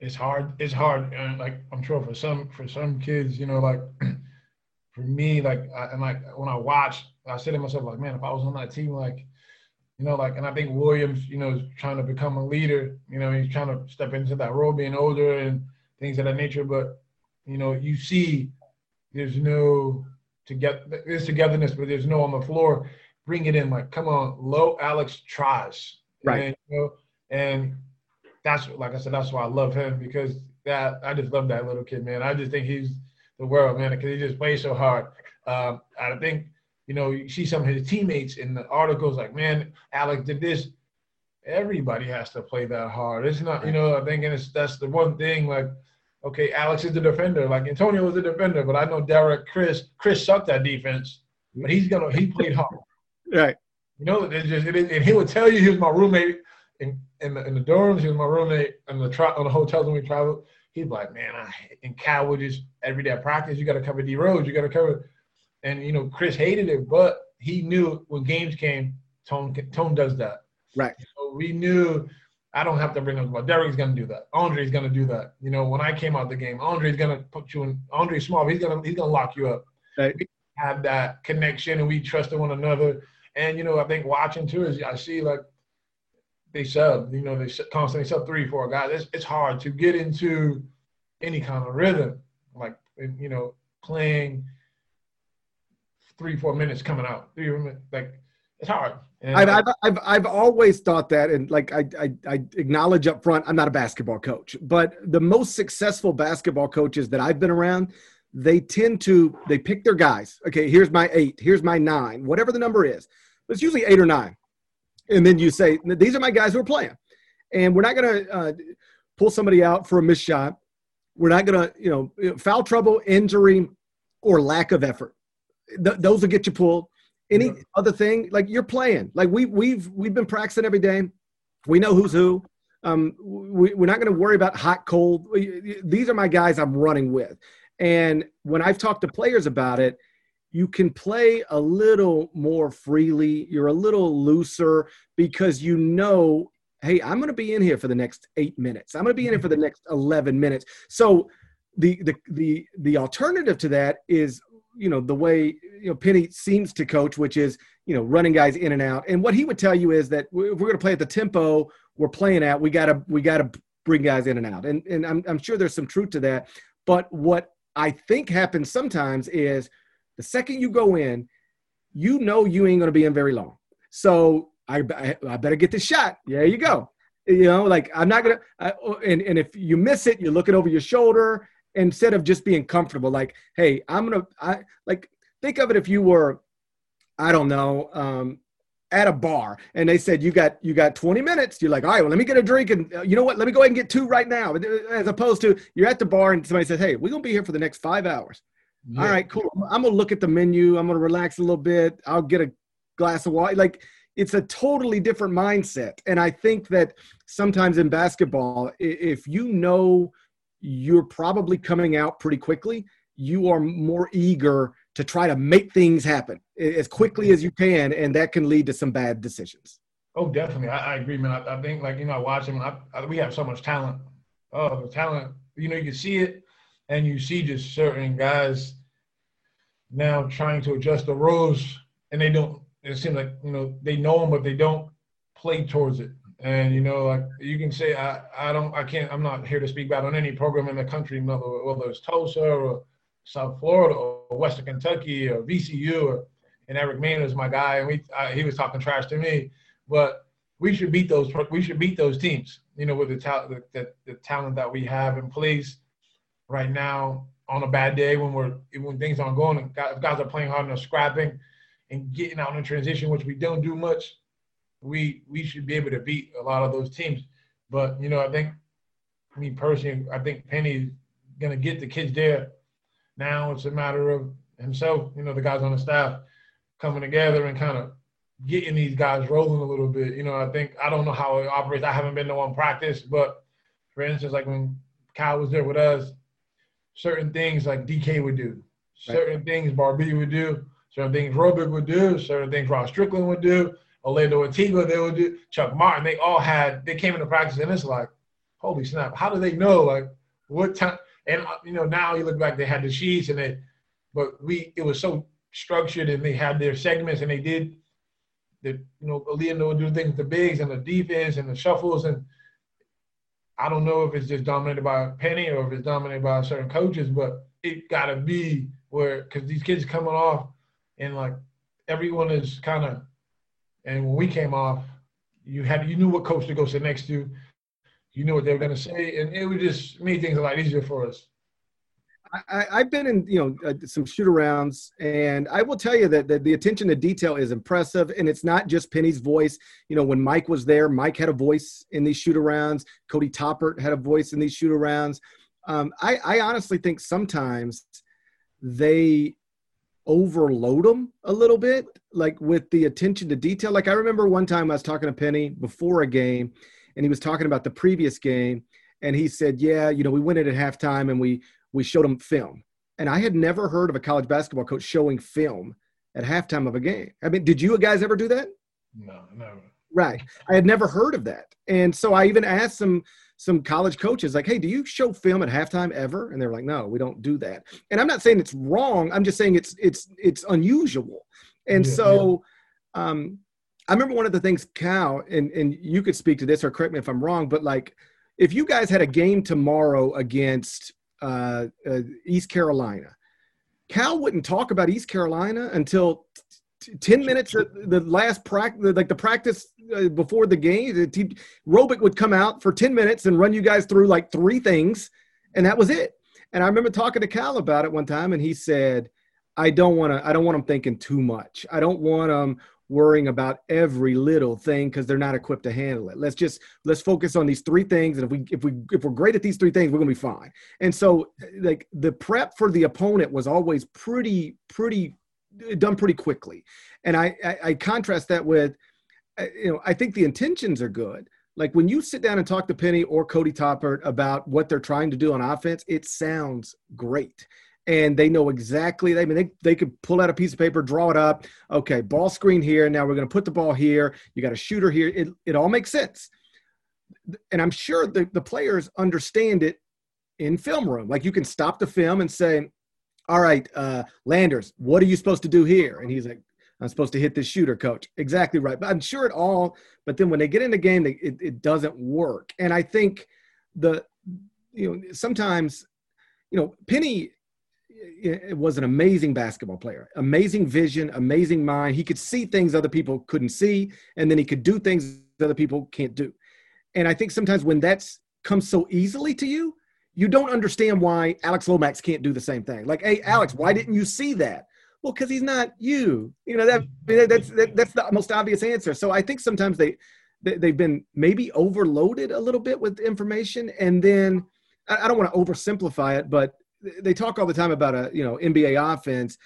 it's hard. It's hard, and like I'm sure for some for some kids, you know, like for me, like I, and like when I watch, I say to myself, like, man, if I was on that team, like, you know, like, and I think Williams, you know, is trying to become a leader. You know, he's trying to step into that role, being older and things of that nature. But you know, you see, there's no to get there's togetherness, but there's no on the floor. Bring it in, like, come on, low Alex tries, right? And, you know, and that's like I said, that's why I love him because that I just love that little kid, man. I just think he's the world, man, because he just plays so hard. Um, I think you know you see some of his teammates in the articles like, man, Alex did this. Everybody has to play that hard. It's not, you know, I think it's that's the one thing like. Okay, Alex is the defender. Like Antonio was the defender, but I know Derrick, Chris, Chris sucked that defense, but he's gonna he played hard. Right. You know, it just it, and he would tell you he was my roommate in, in the, in the dorms. He was my roommate in the tra- on the hotels when we traveled. he's like, man, I in Cal would just every day at practice, you got to cover D Rose, you got to cover, and you know Chris hated it, but he knew when games came, Tone Tone does that. Right. So we knew I don't have to bring up about Derrick's gonna do that. Andre's gonna do that. You know, when I came out the game, Andre's gonna put you in Andre Small, he's gonna he's gonna lock you up. Right. We have that connection and we trusted one another. And you know, I think watching too is I see like they sub, you know, they constantly sub three, four guys. It's, it's hard to get into any kind of rhythm, like you know, playing three, four minutes coming out. Three like it's hard. I've, I've, I've, I've always thought that, and like I, I, I acknowledge up front, I'm not a basketball coach, but the most successful basketball coaches that I've been around, they tend to they pick their guys. Okay, here's my eight, here's my nine, whatever the number is. But it's usually eight or nine, and then you say these are my guys who are playing, and we're not going to uh, pull somebody out for a missed shot. We're not going to you know foul trouble, injury, or lack of effort. Th- those will get you pulled. Any yeah. other thing like you're playing. Like we we've we've been practicing every day. We know who's who. Um we, we're not going to worry about hot cold. These are my guys i'm running with. And when i've talked to players about it you can play a little more freely you're a little looser because you know hey i'm going to be in here for the next eight minutes i'm going to be in here for the next 11 minutes so the the the the alternative to that is you know the way you know Penny seems to coach, which is you know running guys in and out. And what he would tell you is that if we're going to play at the tempo we're playing at, we gotta we gotta bring guys in and out. And and I'm I'm sure there's some truth to that. But what I think happens sometimes is the second you go in, you know you ain't going to be in very long. So I, I, I better get this shot. There you go. You know, like I'm not gonna. I, and and if you miss it, you're looking over your shoulder instead of just being comfortable like hey i'm gonna i like think of it if you were i don't know um at a bar and they said you got you got 20 minutes you're like all right well let me get a drink and uh, you know what let me go ahead and get two right now as opposed to you're at the bar and somebody says hey we're gonna be here for the next five hours yeah. all right cool i'm gonna look at the menu i'm gonna relax a little bit i'll get a glass of water like it's a totally different mindset and i think that sometimes in basketball if you know you're probably coming out pretty quickly. You are more eager to try to make things happen as quickly as you can, and that can lead to some bad decisions. Oh, definitely. I, I agree, man. I, I, think, like, you know, I watch him, I, I, we have so much talent. Oh, the talent, you know, you can see it, and you see just certain guys now trying to adjust the roles, and they don't, it seems like, you know, they know them, but they don't play towards it. And you know, like you can say, I, I don't, I can't, I'm not here to speak bad on any program in the country, whether, whether it's Tulsa or South Florida or Western Kentucky or VCU or, and Eric Maynard is my guy, and we, I, he was talking trash to me, but we should beat those, we should beat those teams, you know, with the talent, the, the, the talent that we have in place right now on a bad day when we're, when things aren't going, and guys, are playing hard and scrapping and getting out in transition, which we don't do much we we should be able to beat a lot of those teams. But you know, I think me personally, I think Penny's gonna get the kids there. Now it's a matter of himself, you know, the guys on the staff coming together and kind of getting these guys rolling a little bit. You know, I think I don't know how it operates. I haven't been to one practice, but for instance, like when Cal was there with us, certain things like DK would do, certain right. things Barbie would do, certain things Robic would do, certain things Rod Strickland would do. Orlando Antigua, they would do Chuck Martin. They all had they came into practice, and it's like, holy snap! How do they know like what time? And uh, you know now you look back, they had the sheets and they, but we it was so structured and they had their segments and they did the you know Orlando would do things the bigs and the defense and the shuffles and I don't know if it's just dominated by Penny or if it's dominated by certain coaches, but it got to be where because these kids coming off and like everyone is kind of and when we came off, you had you knew what coach to go sit next to. You knew what they were going to say, and it would just made things a lot easier for us. I, have been in you know uh, some shoot arounds, and I will tell you that, that the attention to detail is impressive, and it's not just Penny's voice. You know, when Mike was there, Mike had a voice in these shoot arounds. Cody Toppert had a voice in these shoot arounds. Um, I, I honestly think sometimes they overload them a little bit, like with the attention to detail. Like I remember one time I was talking to Penny before a game, and he was talking about the previous game, and he said, "Yeah, you know, we went in at halftime and we we showed him film." And I had never heard of a college basketball coach showing film at halftime of a game. I mean, did you guys ever do that? No, never. Right. I had never heard of that. And so I even asked some some college coaches like, "Hey, do you show film at halftime ever?" And they're like, "No, we don't do that." And I'm not saying it's wrong. I'm just saying it's it's it's unusual. And yeah, so yeah. um I remember one of the things Cal and and you could speak to this or correct me if I'm wrong, but like if you guys had a game tomorrow against uh, uh, East Carolina, Cal wouldn't talk about East Carolina until 10 minutes the last practice like the practice uh, before the game. The team, would come out for 10 minutes and run you guys through like three things and that was it. And i remember talking to cal about it one time and he said i don't want to i don't want them thinking too much. I don't want them worrying about every little thing because they're not equipped to handle it let's just let's focus on these three things and if we if we if we're great at these three things we're gonna be fine and so like the prep for the opponent was always pretty pretty done pretty quickly. And I, I, I contrast that with, uh, you know, I think the intentions are good. Like when you sit down and talk to Penny or Cody Toppert about what they're trying to do on offense, it sounds great. And they know exactly. I mean, they, they could pull out a piece of paper, draw it up. Okay, ball screen here. Now we're going to put the ball here. You got a shooter here. It, it all makes sense. And I'm sure the, the players understand it in film room. Like you can stop the film and say, all right, uh, Landers, what are you supposed to do here? And he's like, I'm supposed to hit this shooter, coach. Exactly right. But I'm sure it all, but then when they get in the game, they, it, it doesn't work. And I think the, you know, sometimes, you know, Penny was an amazing basketball player, amazing vision, amazing mind. He could see things other people couldn't see, and then he could do things other people can't do. And I think sometimes when that's comes so easily to you, you don't understand why Alex Lomax can't do the same thing. Like, hey, Alex, why didn't you see that? Well, because he's not you. You know that that's that, that's the most obvious answer. So I think sometimes they, they they've been maybe overloaded a little bit with information, and then I, don't want to oversimplify it, but they talk all the time about a you know NBA offense.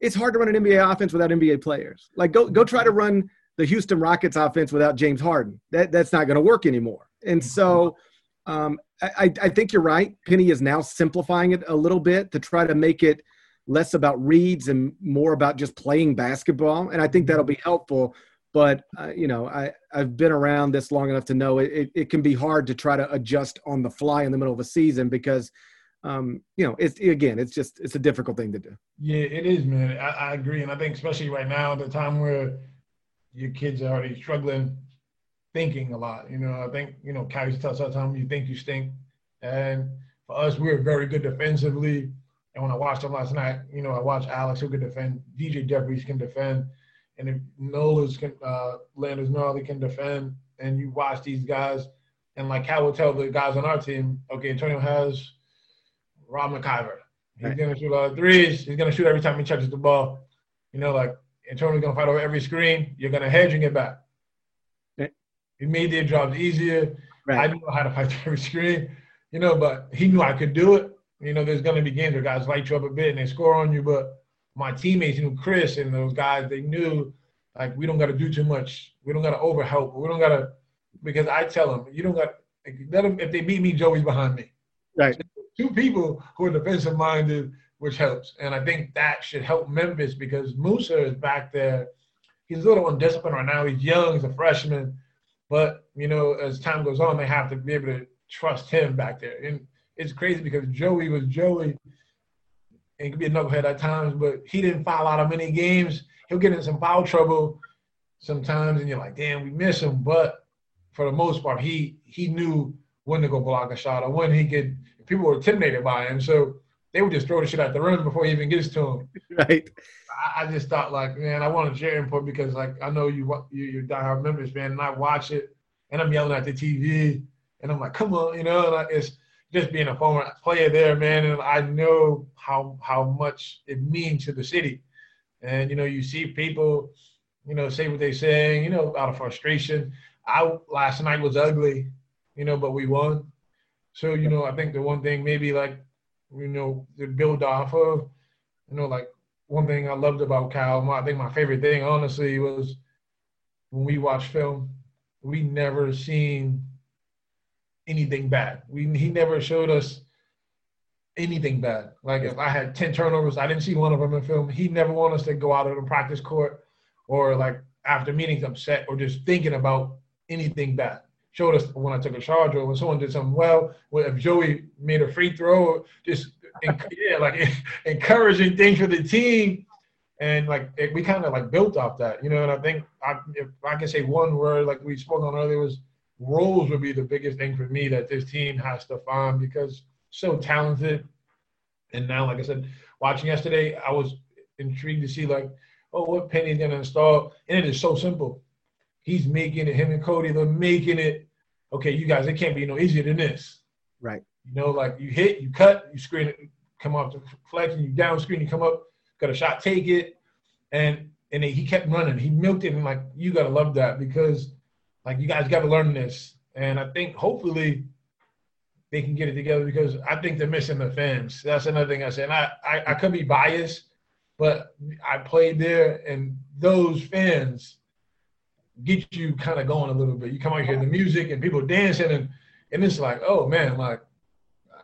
It's hard to run an NBA offense without NBA players. Like go go try to run the Houston Rockets offense without James Harden. That that's not going to work anymore. And so um, I, I think you're right. Penny is now simplifying it a little bit to try to make it less about reads and more about just playing basketball. And I think that'll be helpful. But uh, you know, I I've been around this long enough to know it, it, it, can be hard to try to adjust on the fly in the middle of a season because um, you know, it's again, it's just it's a difficult thing to do. Yeah, it is, man. I, I agree, and I think especially right now, the time where your kids are already struggling thinking a lot. You know, I think, you know, Kyrie tells us time, you think you stink. And for us, we are very good defensively. And when I watched them last night, you know, I watched Alex who could defend, DJ Jeffries can defend, and if Nola's can, uh, Landers Nolley can defend, and you watch these guys, and like Cal will tell the guys on our team, okay, Antonio has Rob McIver. He's right. gonna shoot a lot of threes. He's gonna shoot every time he touches the ball. You know, like Antonio's gonna fight over every screen. You're gonna hedge and get back. He made their jobs easier. Right. I knew how to fight every screen, you know, but he knew I could do it. You know, there's going to be games where guys light you up a bit and they score on you, but my teammates knew Chris and those guys, they knew like we don't got to do too much. We don't got to overhelp. We don't got to because I tell them you don't got let them if they beat me, Joey's behind me. Right. So two people who are defensive minded, which helps, and I think that should help Memphis because Moussa is back there. He's a little undisciplined right now. He's young. He's a freshman. But you know, as time goes on, they have to be able to trust him back there. And it's crazy because Joey was Joey, and he could be a knucklehead at times, but he didn't foul out of many games. He'll get in some foul trouble sometimes, and you're like, damn, we miss him. But for the most part, he he knew when to go block a shot or when he could. People were intimidated by him, so they would just throw the shit at the room before he even gets to him. Right. I, I just thought like, man, I want to share input because like I know you you you diehard members, man, and I watch it and I'm yelling at the TV and I'm like, come on, you know, like it's just being a former player there, man, and I know how how much it means to the city. And you know, you see people, you know, say what they're saying, you know, out of frustration. I last night was ugly, you know, but we won. So, you know, I think the one thing maybe like, you know, to build off of, you know, like one thing I loved about Cal, I think my favorite thing, honestly, was when we watched film, we never seen anything bad. We he never showed us anything bad. Like if I had 10 turnovers, I didn't see one of them in film. He never wanted us to go out of the practice court or like after meetings upset or just thinking about anything bad. Showed us when I took a charge or when someone did something well, if Joey made a free throw, just yeah, like encouraging things for the team. And like it, we kind of like built off that, you know. And I think I, if I can say one word, like we spoke on earlier, was roles would be the biggest thing for me that this team has to find because so talented. And now, like I said, watching yesterday, I was intrigued to see like, oh, what Penny's gonna install, and it is so simple. He's making it. Him and Cody, they're making it. Okay, you guys, it can't be no easier than this. Right. You know, like you hit, you cut, you screen it, come off the flex, and you down screen, you come up, got a shot, take it, and and he kept running. He milked it, and like you gotta love that because like you guys gotta learn this. And I think hopefully they can get it together because I think they're missing the fans. That's another thing I said. And I, I, I could be biased, but I played there, and those fans get you kind of going a little bit. You come out here, the music and people dancing, and and it's like, oh man, like.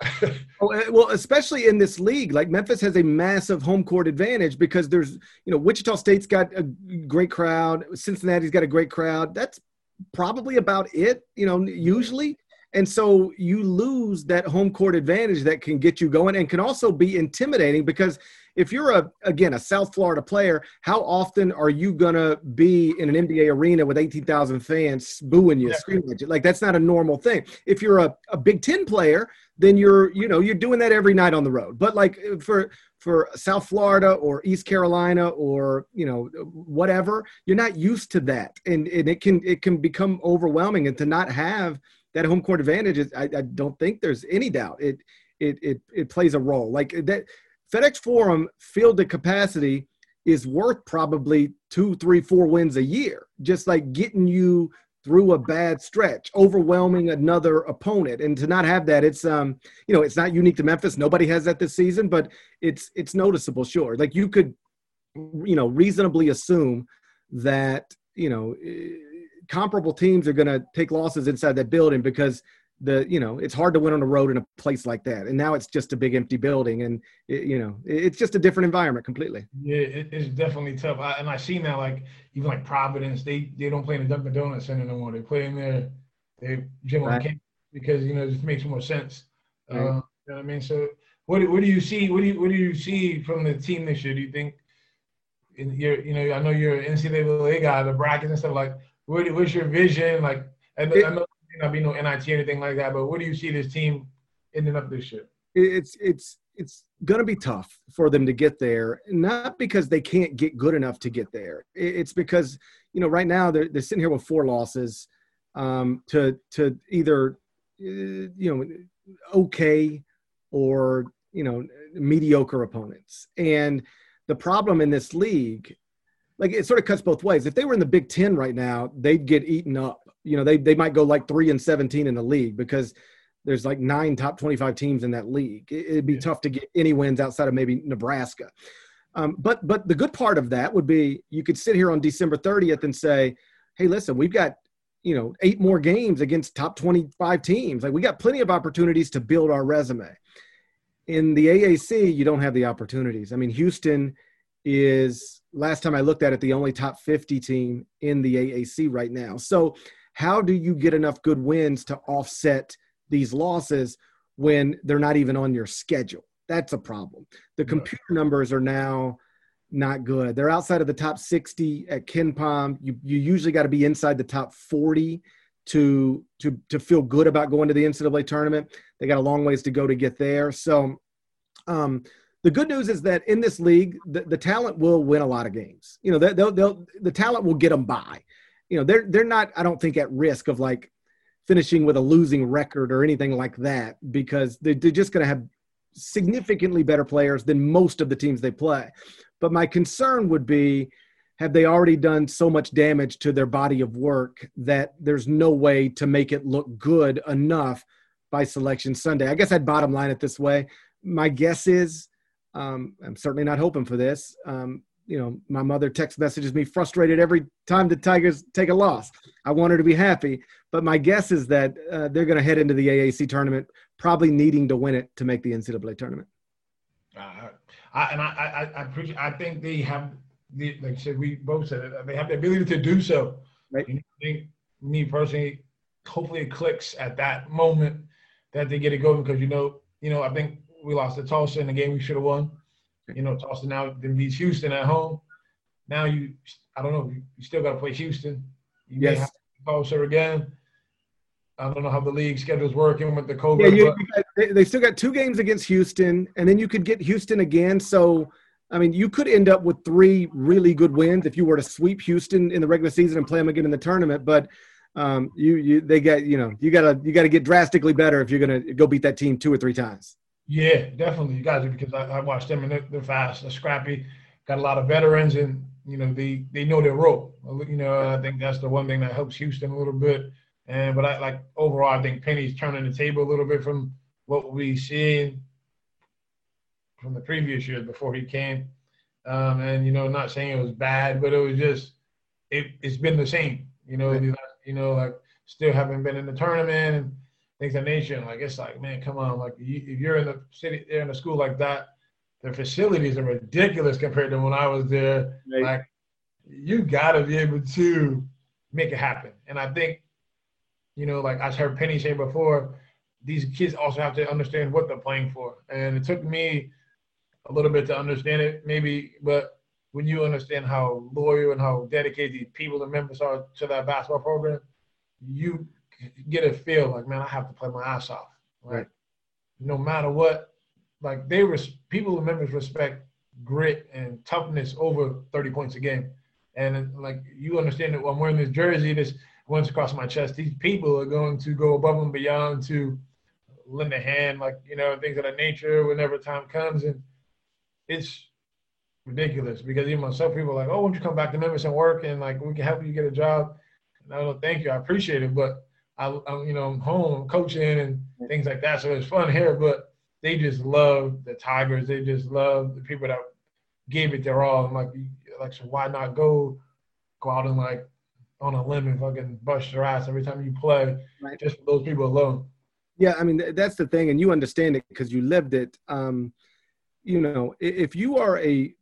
oh, eh, well, especially in this league, like Memphis has a massive home court advantage because there's, you know, Wichita State's got a great crowd, Cincinnati's got a great crowd. That's probably about it, you know, usually. And so you lose that home court advantage that can get you going and can also be intimidating because if you're a again a South Florida player, how often are you gonna be in an NBA arena with 18,000 fans booing you, yeah. screaming at you? Like that's not a normal thing. If you're a, a Big Ten player, then you're you know you're doing that every night on the road. But like for for South Florida or East Carolina or you know whatever, you're not used to that, and and it can it can become overwhelming, and to not have that home court advantage is, I, I don't think there's any doubt it it it it plays a role like that FedEx Forum fielded capacity is worth probably two, three, four wins a year, just like getting you through a bad stretch, overwhelming another opponent. And to not have that, it's um, you know, it's not unique to Memphis. Nobody has that this season, but it's it's noticeable, sure. Like you could, you know, reasonably assume that, you know, eh, comparable teams are gonna take losses inside that building because the you know it's hard to win on the road in a place like that. And now it's just a big empty building and it, you know it's just a different environment completely. Yeah it, it's definitely tough. I, and i see now like even like providence they they don't play in the dunkin' donuts center no more. They play in their they gym on campus because you know it just makes more sense. Right. uh, you know what i mean? So what, what do you see what do you what do you see from the team this year do you think? In your you know i know you're an ncaa guy the brackets and stuff like what, what's your vision? Like it, I know not be no NIT or anything like that. But what do you see this team ending up this year? It's it's it's going to be tough for them to get there, not because they can't get good enough to get there. It's because you know right now they're they're sitting here with four losses um, to to either uh, you know okay or you know mediocre opponents and the problem in this league like it sort of cuts both ways if they were in the big 10 right now they'd get eaten up you know, they, they might go like three and 17 in the league because there's like nine top 25 teams in that league. It'd be yeah. tough to get any wins outside of maybe Nebraska. Um, but but the good part of that would be you could sit here on December 30th and say, hey, listen, we've got you know eight more games against top 25 teams. Like we got plenty of opportunities to build our resume. In the AAC, you don't have the opportunities. I mean, Houston is last time I looked at it, the only top 50 team in the AAC right now. So how do you get enough good wins to offset these losses when they're not even on your schedule? That's a problem. The computer numbers are now not good. They're outside of the top 60 at KenPom. You you usually got to be inside the top 40 to to to feel good about going to the NCAA tournament. They got a long ways to go to get there. So um, the good news is that in this league, the, the talent will win a lot of games. You know, they'll, they'll, the talent will get them by you know they're they're not I don't think at risk of like finishing with a losing record or anything like that because they're, they're just going to have significantly better players than most of the teams they play. But my concern would be have they already done so much damage to their body of work that there's no way to make it look good enough by selection Sunday? I guess I'd bottom line it this way. My guess is, um, I'm certainly not hoping for this. Um, you know, my mother text messages me frustrated every time the Tigers take a loss. I want her to be happy, but my guess is that uh, they're going to head into the AAC tournament probably needing to win it to make the NCAA tournament. Uh, I, and I, I, I appreciate. I think they have the like I said. We both said it. They have the ability to do so. Right. You know, I think me personally, hopefully it clicks at that moment that they get it going because you know, you know, I think we lost to Tulsa in the game we should have won. You know, Tulsa now then beats Houston at home. Now you, I don't know, you, still got to play Houston. You Yes. may have to Tulsa again. I don't know how the league schedule's working with the COVID. Yeah, you, you got, they, they still got two games against Houston, and then you could get Houston again. So, I mean, you could end up with three really good wins if you were to sweep Houston in the regular season and play them again in the tournament. But um, you, you, they got, you know, you gotta, you gotta get drastically better if you're gonna go beat that team two or three times. Yeah, definitely. You guys, because I, I watched them and they're, they're fast, they're scrappy, got a lot of veterans, and you know they they know their role. You know, I think that's the one thing that helps Houston a little bit. And but I like overall, I think Penny's turning the table a little bit from what we've seen from the previous years before he came. Um, and you know, not saying it was bad, but it was just it, it's been the same. You know, you know, like still haven't been in the tournament and things of that nature. And like it's like, man, come on, like you, if you're in the city, you're in a school like that, the facilities are ridiculous compared to when I was there. Right. Like you got to be able to make it happen. And I think, you know, like I heard Penny say before, these kids also have to understand what they're playing for. And it took me a little bit to understand it, maybe, but when you understand how loyal and how dedicated these people and members are to that basketball program, you get a feel like, man, I have to play my ass off. Like, Right. no matter what, like they res- people and members respect grit and toughness over 30 points a game. And like you understand that when I'm wearing this jersey, this runs across my chest. These people are going to go above and beyond to lend a hand, like you know, things of that nature whenever time comes. And it's ridiculous because even myself, people are like, "Oh, won't you come back to Memphis and work and like we can help you get a job?" And I don't thank you, I appreciate it, but I, I'm you know I'm home coaching and things like that, so it's fun here. But they just love the Tigers. They just love the people that gave it their all. I'm like, like, so why not go go out and like on a limb and fucking bust your ass every time you play, Right. just for those people alone. Yeah, I mean that's the thing, and you understand it because you lived it. Um, you know, if you are a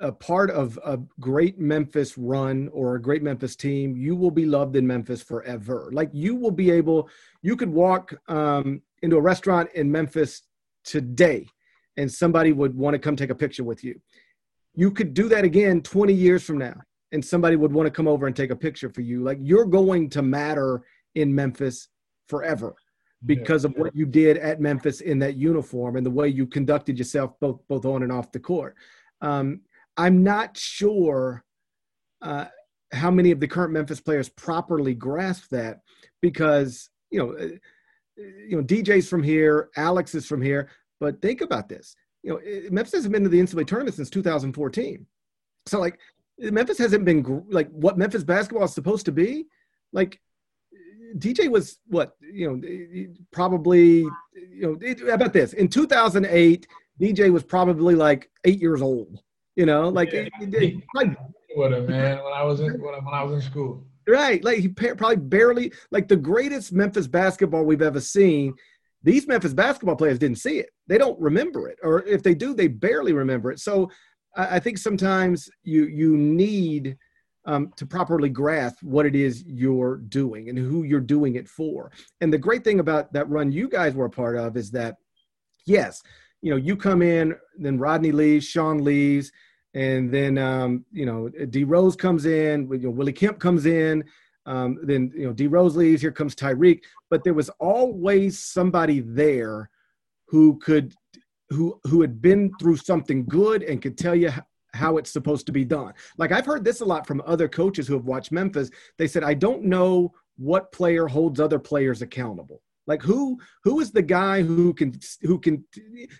a part of a great Memphis run or a great Memphis team, you will be loved in Memphis forever. Like you will be able, you could walk um, into a restaurant in Memphis today, and somebody would want to come take a picture with you. You could do that again 20 years from now, and somebody would want to come over and take a picture for you. Like you're going to matter in Memphis forever because of what you did at Memphis in that uniform and the way you conducted yourself both both on and off the court. Um, I'm not sure uh, how many of the current Memphis players properly grasp that because you know uh, you know DJ's from here, Alex is from here, but think about this. You know, eh, Memphis hasn't been to the NCAA tournament since 2014. So like Memphis hasn't been like what Memphis basketball is supposed to be. Like DJ was what you know probably you know how about this in 2008 DJ was probably like eight years old you know like, Yeah. it- it- like with him, man. When I was in when I, when I was in school. right like he probably barely like the greatest Memphis basketball we've ever seen these Memphis basketball players didn't see it they don't remember it or if they do they barely remember it so I, I think sometimes you you need um, to properly grasp what it is you're doing and who you're doing it for. And the great thing about that run you guys were a part of is that, yes, you know, you come in, then Rodney leaves, Shawne leaves, and then um, you know D Rose comes in, you know, Willie Kemp comes in, um, then you know D Rose leaves. Here comes Tyreke, but there was always somebody there who could who who had been through something good and could tell you how it's supposed to be done. Like I've heard this a lot from other coaches who have watched Memphis. They said, I don't know what player holds other players accountable. Like who who is the guy who can who can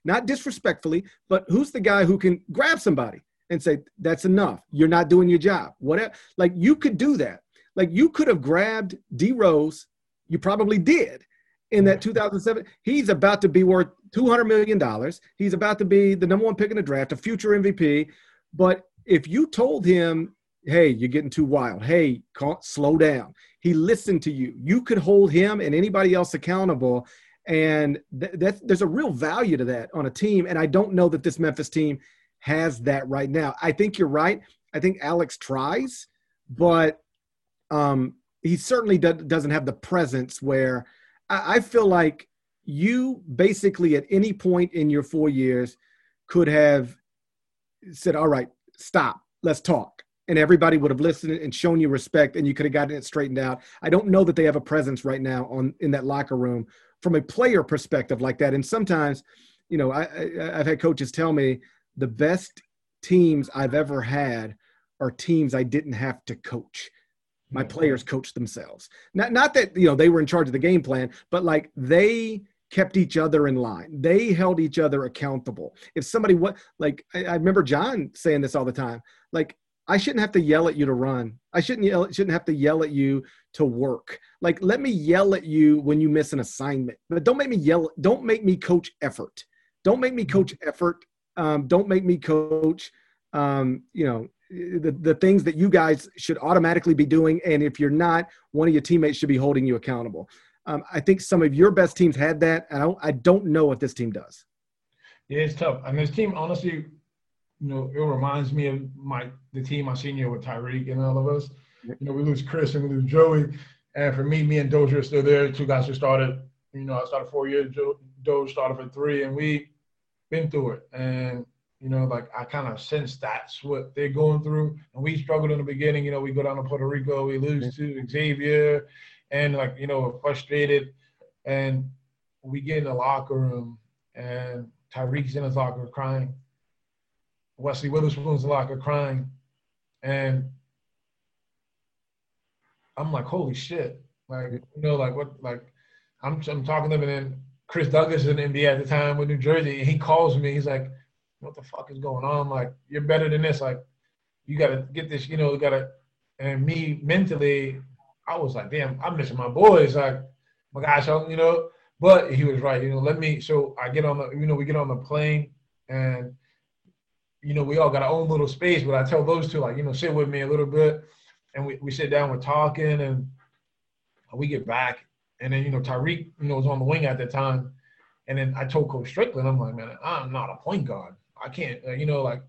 not disrespectfully, but who's the guy who can grab somebody and say, That's enough. You're not doing your job. Whatever. Like you could do that. Like you could have grabbed D Rose, you probably did in that mm-hmm. 2007. He's about to be worth $200 million. He's about to be the number one pick in the draft, a future MVP. But if you told him, "Hey, you're getting too wild. Hey, slow down," he listened to you. You could hold him and anybody else accountable, and th- that there's a real value to that on a team. And I don't know that this Memphis team has that right now. I think you're right. I think Alex tries, but um, he certainly do- doesn't have the presence where I-, I feel like you basically at any point in your four years could have said, "All right, stop, let's talk." And everybody would have listened and shown you respect, and you could have gotten it straightened out. I don't know that they have a presence right now on in that locker room from a player perspective like that. And sometimes, you know, I, I I've had coaches tell me the best teams I've ever had are teams I didn't have to coach. My players coached themselves. Not not that you know they were in charge of the game plan, but like they kept each other in line. They held each other accountable. If somebody what like I, I remember John saying this all the time. Like I shouldn't have to yell at you to run. I shouldn't yell, shouldn't have to yell at you to work. Like let me yell at you when you miss an assignment, but don't make me yell. Don't make me coach effort. Don't make me coach effort. Um, don't make me coach. Um, you know the, the things that you guys should automatically be doing. And if you're not, one of your teammates should be holding you accountable. Um, I think some of your best teams had that. And I don't, I don't know what this team does. Yeah, it's tough. I And this team, honestly, you know, it reminds me of my the team I seen here with Tyreke and all of us. You know, we lose Chris and we lose Joey. And for me, me and Dozier are still there. Two guys who started, you know, I started four years, Joe, Doge started for three, and we been through it. And you know, like I kind of sense that's what they're going through. And we struggled in the beginning. You know, we go down to Puerto Rico, we lose to Xavier, and like you know, we're frustrated. And we get in the locker room, and Tyreke's in his locker crying. Wesley Witherspoon's in the locker crying, and I'm like, holy shit! Like you know, like what? Like I'm I'm talking to him, and then Chris Douglas in NBA at the time with New Jersey, and he calls me. He's like what the fuck is going on? Like, you're better than this. Like, you got to get this, you know, you got to, and me mentally, I was like, damn, I'm missing my boys. Like, my gosh, you know, but he was right. You know, let me, so I get on the, you know, we get on the plane and, you know, we all got our own little space, but I tell those two, like, you know, sit with me a little bit. And we, we sit down, we're talking, and we get back. And then, you know, Tyreke, you know, was on the wing at the time. And then I told Coach Strickland, I'm like, man, I'm not a point guard. I can't, uh, you know, like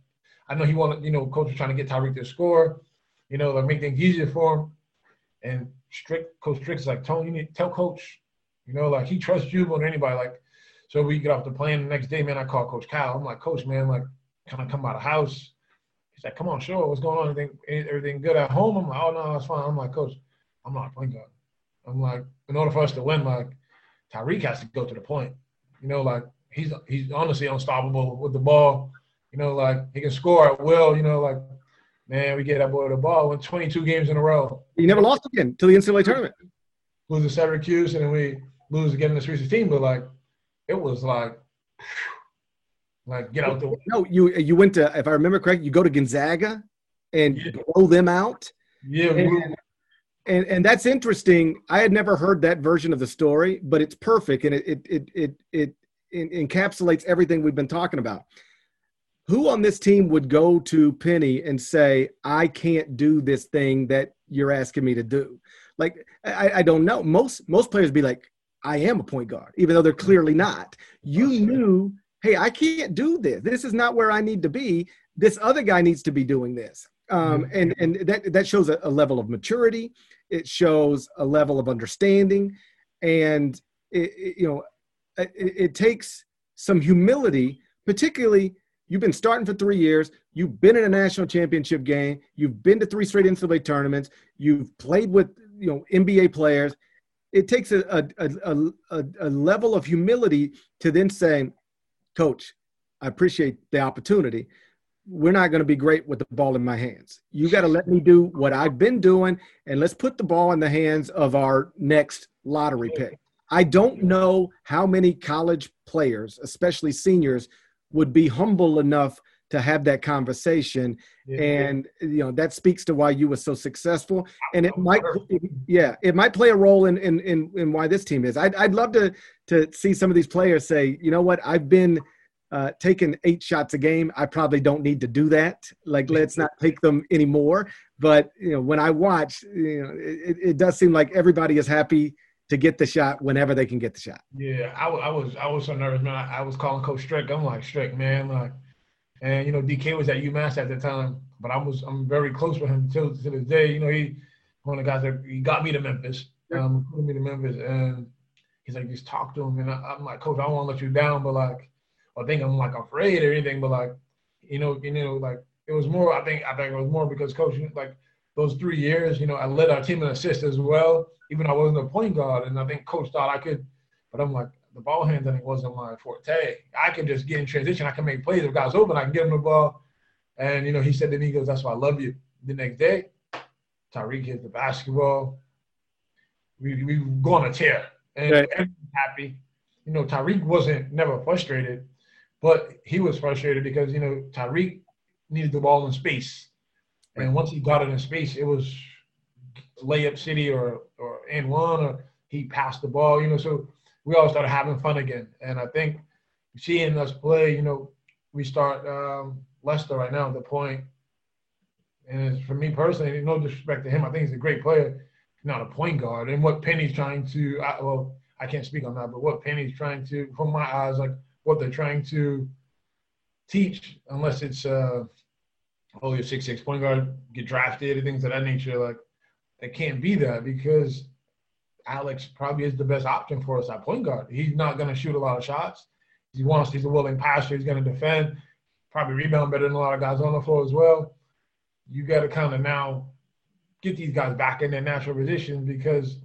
I know he wanted, you know, coach was trying to get Tyreke to score, you know, like make things easier for him. And strict coach Strick's like, Tony, you need tell coach, you know, like he trusts you more than anybody. Like, so we get off the plane the next day, man. I call Coach Cal. I'm like, Coach, man, like, can I come out the house? He's like, Come on, sure. What's going on? Everything, everything good at home? I'm like, Oh no, that's fine. I'm like, Coach, I'm not playing guard. I'm like, in order for us to win, like, Tyreke has to go to the point. You know, like he's he's honestly unstoppable with the ball. You know, like he can score at will. You know, like man, we get that boy the ball. Win 22 games in a row. He never lost again till the NCAA tournament. Lose to Syracuse, and then we lose again in the Sweet 16. But like, it was like, like get out the way. No, you you went to if I remember correct, you go to Gonzaga and yeah. blow them out. Yeah. And, and, and that's interesting. I had never heard that version of the story, but it's perfect, and it it it it, it encapsulates everything we've been talking about. Who on this team would go to Penny and say, "I can't do this thing that you're asking me to do"? Like, I, I don't know. Most most players be like, "I am a point guard," even though they're clearly not. You knew, hey, I can't do this. This is not where I need to be. This other guy needs to be doing this. Um, mm-hmm. and and that that shows a, a level of maturity. It shows a level of understanding, and it, it, you know it, it takes some humility, particularly you've been starting for three years. You've been in a national championship game. You've been to three straight NCAA tournaments. You've played with you know NBA players. It takes a a, a, a, a level of humility to then say, Coach, I appreciate the opportunity. We're not going to be great with the ball in my hands. You got to let me do what I've been doing, and let's put the ball in the hands of our next lottery pick. I don't know how many college players, especially seniors, would be humble enough to have that conversation yeah. and you know that speaks to why you were so successful and it might yeah it might play a role in in in, in why this team is I'd, I'd love to to see some of these players say you know what i've been uh, taking eight shots a game, I probably don't need to do that. Like, let's not take them anymore. But you know, when I watch, you know, it, it does seem like everybody is happy to get the shot whenever they can get the shot. Yeah, I, I was I was so nervous, man. I, I, was calling Coach Strick. I'm like Strick, man, like, and you know, DK was at UMass at the time, but I was I'm very close with him till to this day. You know, he one of the guys that he got me to Memphis, um, put me to Memphis, and he's like, just talk to him, and I, am like, Coach, I don't want to let you down, but like, I think I'm like afraid or anything, but like, you know, you know, like it was more. I think I think it was more because Coach, like those three years, you know, I led our team in assists as well even though I wasn't a point guard, and I think coach thought I could, but I'm like the ball handling wasn't my forte. I could just get in transition. I can make plays if guys open. I can give them the ball, and you know he said to me, he goes, "That's why I love you." The next day, Tariq hit the basketball. We we go on a tear, and right. happy. You know, Tariq wasn't never frustrated, but he was frustrated because you know Tariq needed the ball in space, and once he got it in space, it was layup city or or in one or he passed the ball, you know. So we all started having fun again. And I think seeing us play, you know, we start um, Lester right now at the point. And for me personally, no disrespect to him, I think he's a great player, not a point guard. And what Penny's trying to, I, well, I can't speak on that, but what Penny's trying to, from my eyes, like what they're trying to teach, unless it's, uh, oh, you're six six point guard, get drafted, and things of that nature. Like it can't be that because Alex probably is the best option for us at point guard. He's not going to shoot a lot of shots. He wants, he's a willing passer. He's going to defend, probably rebound better than a lot of guys on the floor as well. You got to kind of now get these guys back in their natural positions because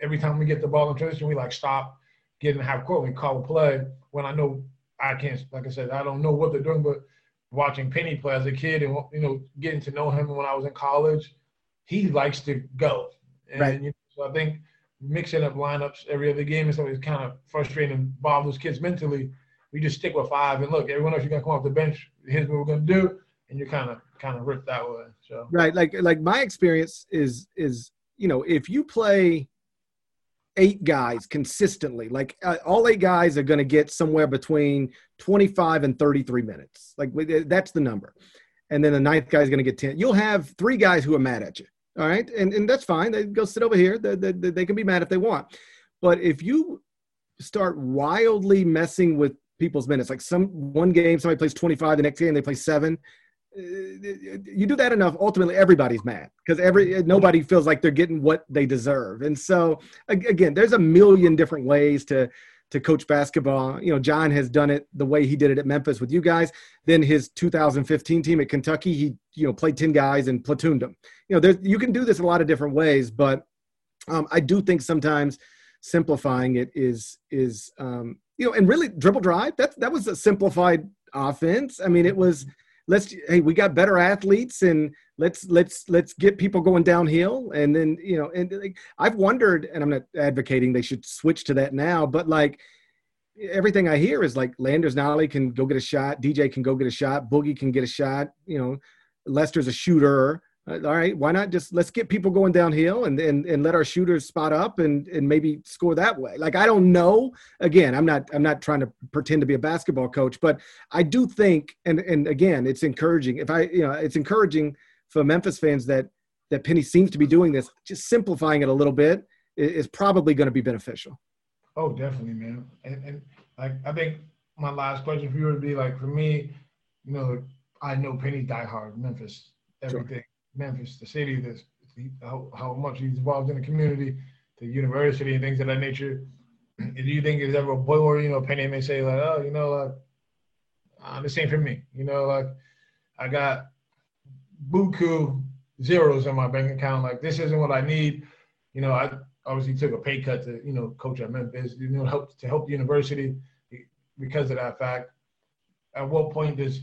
every time we get the ball in transition, we like stop, get in half court, we call a play. When I know I can't, like I said, I don't know what they're doing, but watching Penny play as a kid and you know getting to know him when I was in college he likes to go. And, right. You know, so I think mixing up lineups every other game is always kind of frustrating and bothers kids mentally. We just stick with five and look, everyone else you're gonna come off the bench. Here's what we're gonna do, and you're kind of kind of ripped that way. So right, like like my experience is is you know if you play eight guys consistently like uh, all eight guys are going to get somewhere between 25 and 33 minutes like that's the number and then the ninth guy is going to get 10 you'll have three guys who are mad at you all right, and and that's fine. They go sit over here. They, they, they can be mad if they want, but if you start wildly messing with people's minutes, like some one game somebody plays 25, the next game they play seven. You do that enough, ultimately everybody's mad because every nobody feels like they're getting what they deserve. And so again, there's a million different ways to to coach basketball. You know, John has done it the way he did it at Memphis with you guys. Then his 2015 team at Kentucky, he you know played 10 guys and platooned them. You know, there you can do this a lot of different ways, but um, I do think sometimes simplifying it is is um, you know, and really dribble drive. That that was a simplified offense. I mean, it was let's hey we got better athletes and let's let's let's get people going downhill. And then you know and like, i've wondered and i'm not advocating they should switch to that now but like everything i hear is like landers Nolley can go get a shot dj can go get a shot boogie can get a shot you know lester's a shooter all right, why not just let's get people going downhill and, and and let our shooters spot up and and maybe score that way. Like I don't know. Again, I'm not I'm not trying to pretend to be a basketball coach, but I do think and and again, it's encouraging. If I you know, it's encouraging for Memphis fans that that Penny seems to be doing this, just simplifying it a little bit is probably going to be beneficial. Oh, definitely, man. And and like I think my last question for you would be like for me, you know, I know Penny diehard Memphis everything. Sure Memphis, the city, this how, how much he's involved in the community, the university, and things of that nature. Do you think there's ever a point where you know Penny may say like, oh, you know, like uh, the same for me. You know, like I got buku zeros in my bank account. Like this isn't what I need. You know, I obviously took a pay cut to you know coach at Memphis. You know, help to help the university because of that fact. At what point does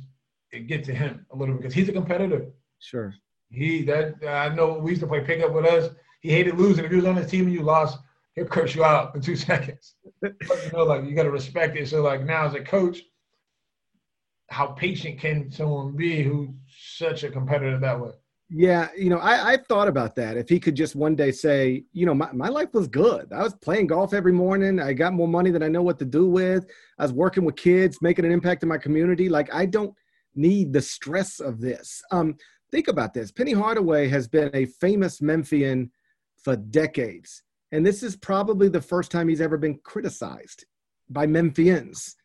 it get to him a little bit because he's a competitor. Sure. He that I know we used to play pickup with us. He hated losing. If he was on his team and you lost, he'll curse you out in two seconds. but, you know, like you got to respect it. So like now as a coach, how patient can someone be who's such a competitor that way? Yeah, you know, I, I thought about that. If he could just one day say, you know, my, my life was good. I was playing golf every morning. I got more money than I know what to do with. I was working with kids, making an impact in my community. Like, I don't need the stress of this. Um, think about this. Penny Hardaway has been a famous Memphian for decades. And this is probably the first time he's ever been criticized by Memphians.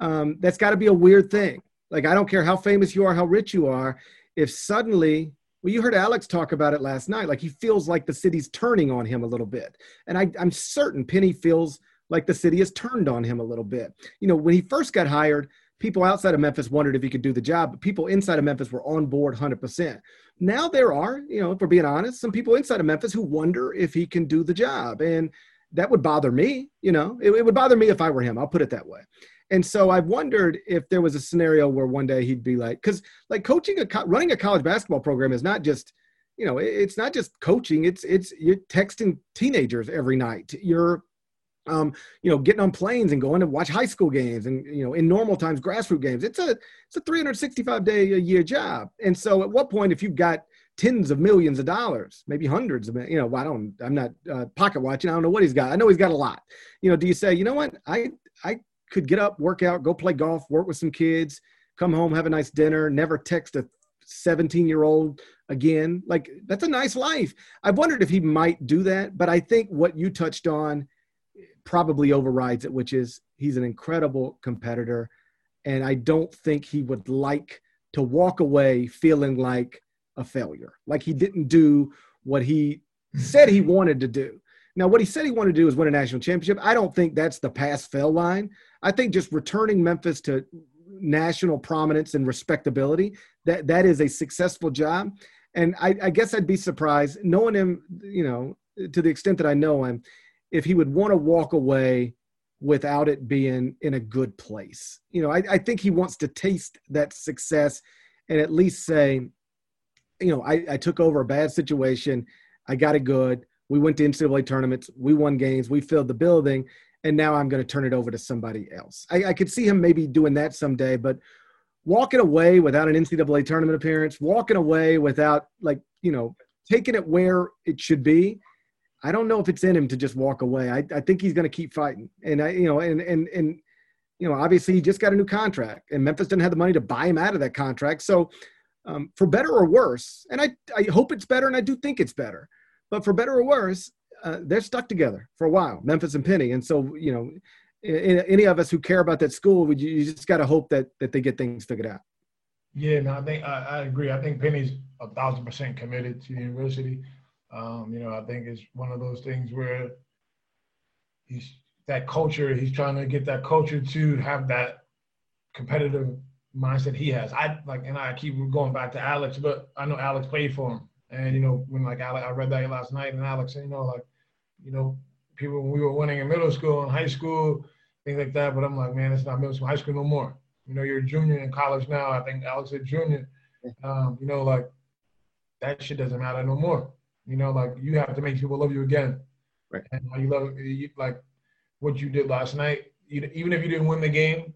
Um, that's got to be a weird thing. Like, I don't care how famous you are, how rich you are. If suddenly well, you heard Alex talk about it last night. Like he feels like the city's turning on him a little bit. And I, I'm certain Penny feels like the city has turned on him a little bit. You know, when he first got hired, people outside of Memphis wondered if he could do the job, but people inside of Memphis were on board 100%. Now there are, you know, if we're being honest, some people inside of Memphis who wonder if he can do the job. And that would bother me, you know, it, it would bother me if I were him. I'll put it that way. And so I've wondered if there was a scenario where one day he'd be like, because like coaching a running a college basketball program is not just, you know, it's not just coaching. It's it's you're texting teenagers every night. You're um, you know, getting on planes and going to watch high school games and you know, in normal times, grassroots games. It's a it's a 365 day a year job. And so, at what point, if you've got tens of millions of dollars, maybe hundreds of, you know, I don't, I'm not uh, pocket watching. I don't know what he's got. I know he's got a lot. You know, do you say, you know what, I I could get up, work out, go play golf, work with some kids, come home, have a nice dinner, never text a 17 year old again. Like, that's a nice life. I've wondered if he might do that, but I think what you touched on probably overrides it, which is he's an incredible competitor. And I don't think he would like to walk away feeling like a failure, like he didn't do what he said he wanted to do. Now, what he said he wanted to do is win a national championship. I don't think that's the pass fail line. I think just returning Memphis to national prominence and respectability that that is a successful job. And I, I guess I'd be surprised, knowing him, you know, to the extent that I know him, if he would want to walk away without it being in a good place. You know, I, I think he wants to taste that success and at least say, you know, I, I took over a bad situation. I got it good. We went to NCAA tournaments. We won games. We filled the building and now I'm going to turn it over to somebody else. I, I could see him maybe doing that someday, but walking away without an NCAA tournament appearance, walking away without like you know taking it where it should be. I don't know if it's in him to just walk away. I, I think he's going to keep fighting, and I you know and and and you know obviously he just got a new contract, and Memphis didn't have the money to buy him out of that contract. So um, for better or worse, and I I hope it's better, and I do think it's better, but for better or worse, uh, they're stuck together for a while, Memphis and Penny. And so, you know, any of us who care about that school, you, you just got to hope that that they get things figured out. Yeah, no, I think I, I agree. I think Penny's a thousand percent committed to the university. Um, you know, I think it's one of those things where he's that culture. He's trying to get that culture to have that competitive mindset he has. I like, and I keep going back to Alex, but I know Alex played for him. And you know, when like Alex, I read that last night, and Alex, said, you know, like, you know, people when we were winning in middle school and high school, things like that. But I'm like, man, it's not middle school, high school no more. You know, you're a junior in college now. I think Alex is junior. Um, you know, like that shit doesn't matter no more. You know, like you have to make people love you again. Right. And you love you, like what you did last night. You, even if you didn't win the game,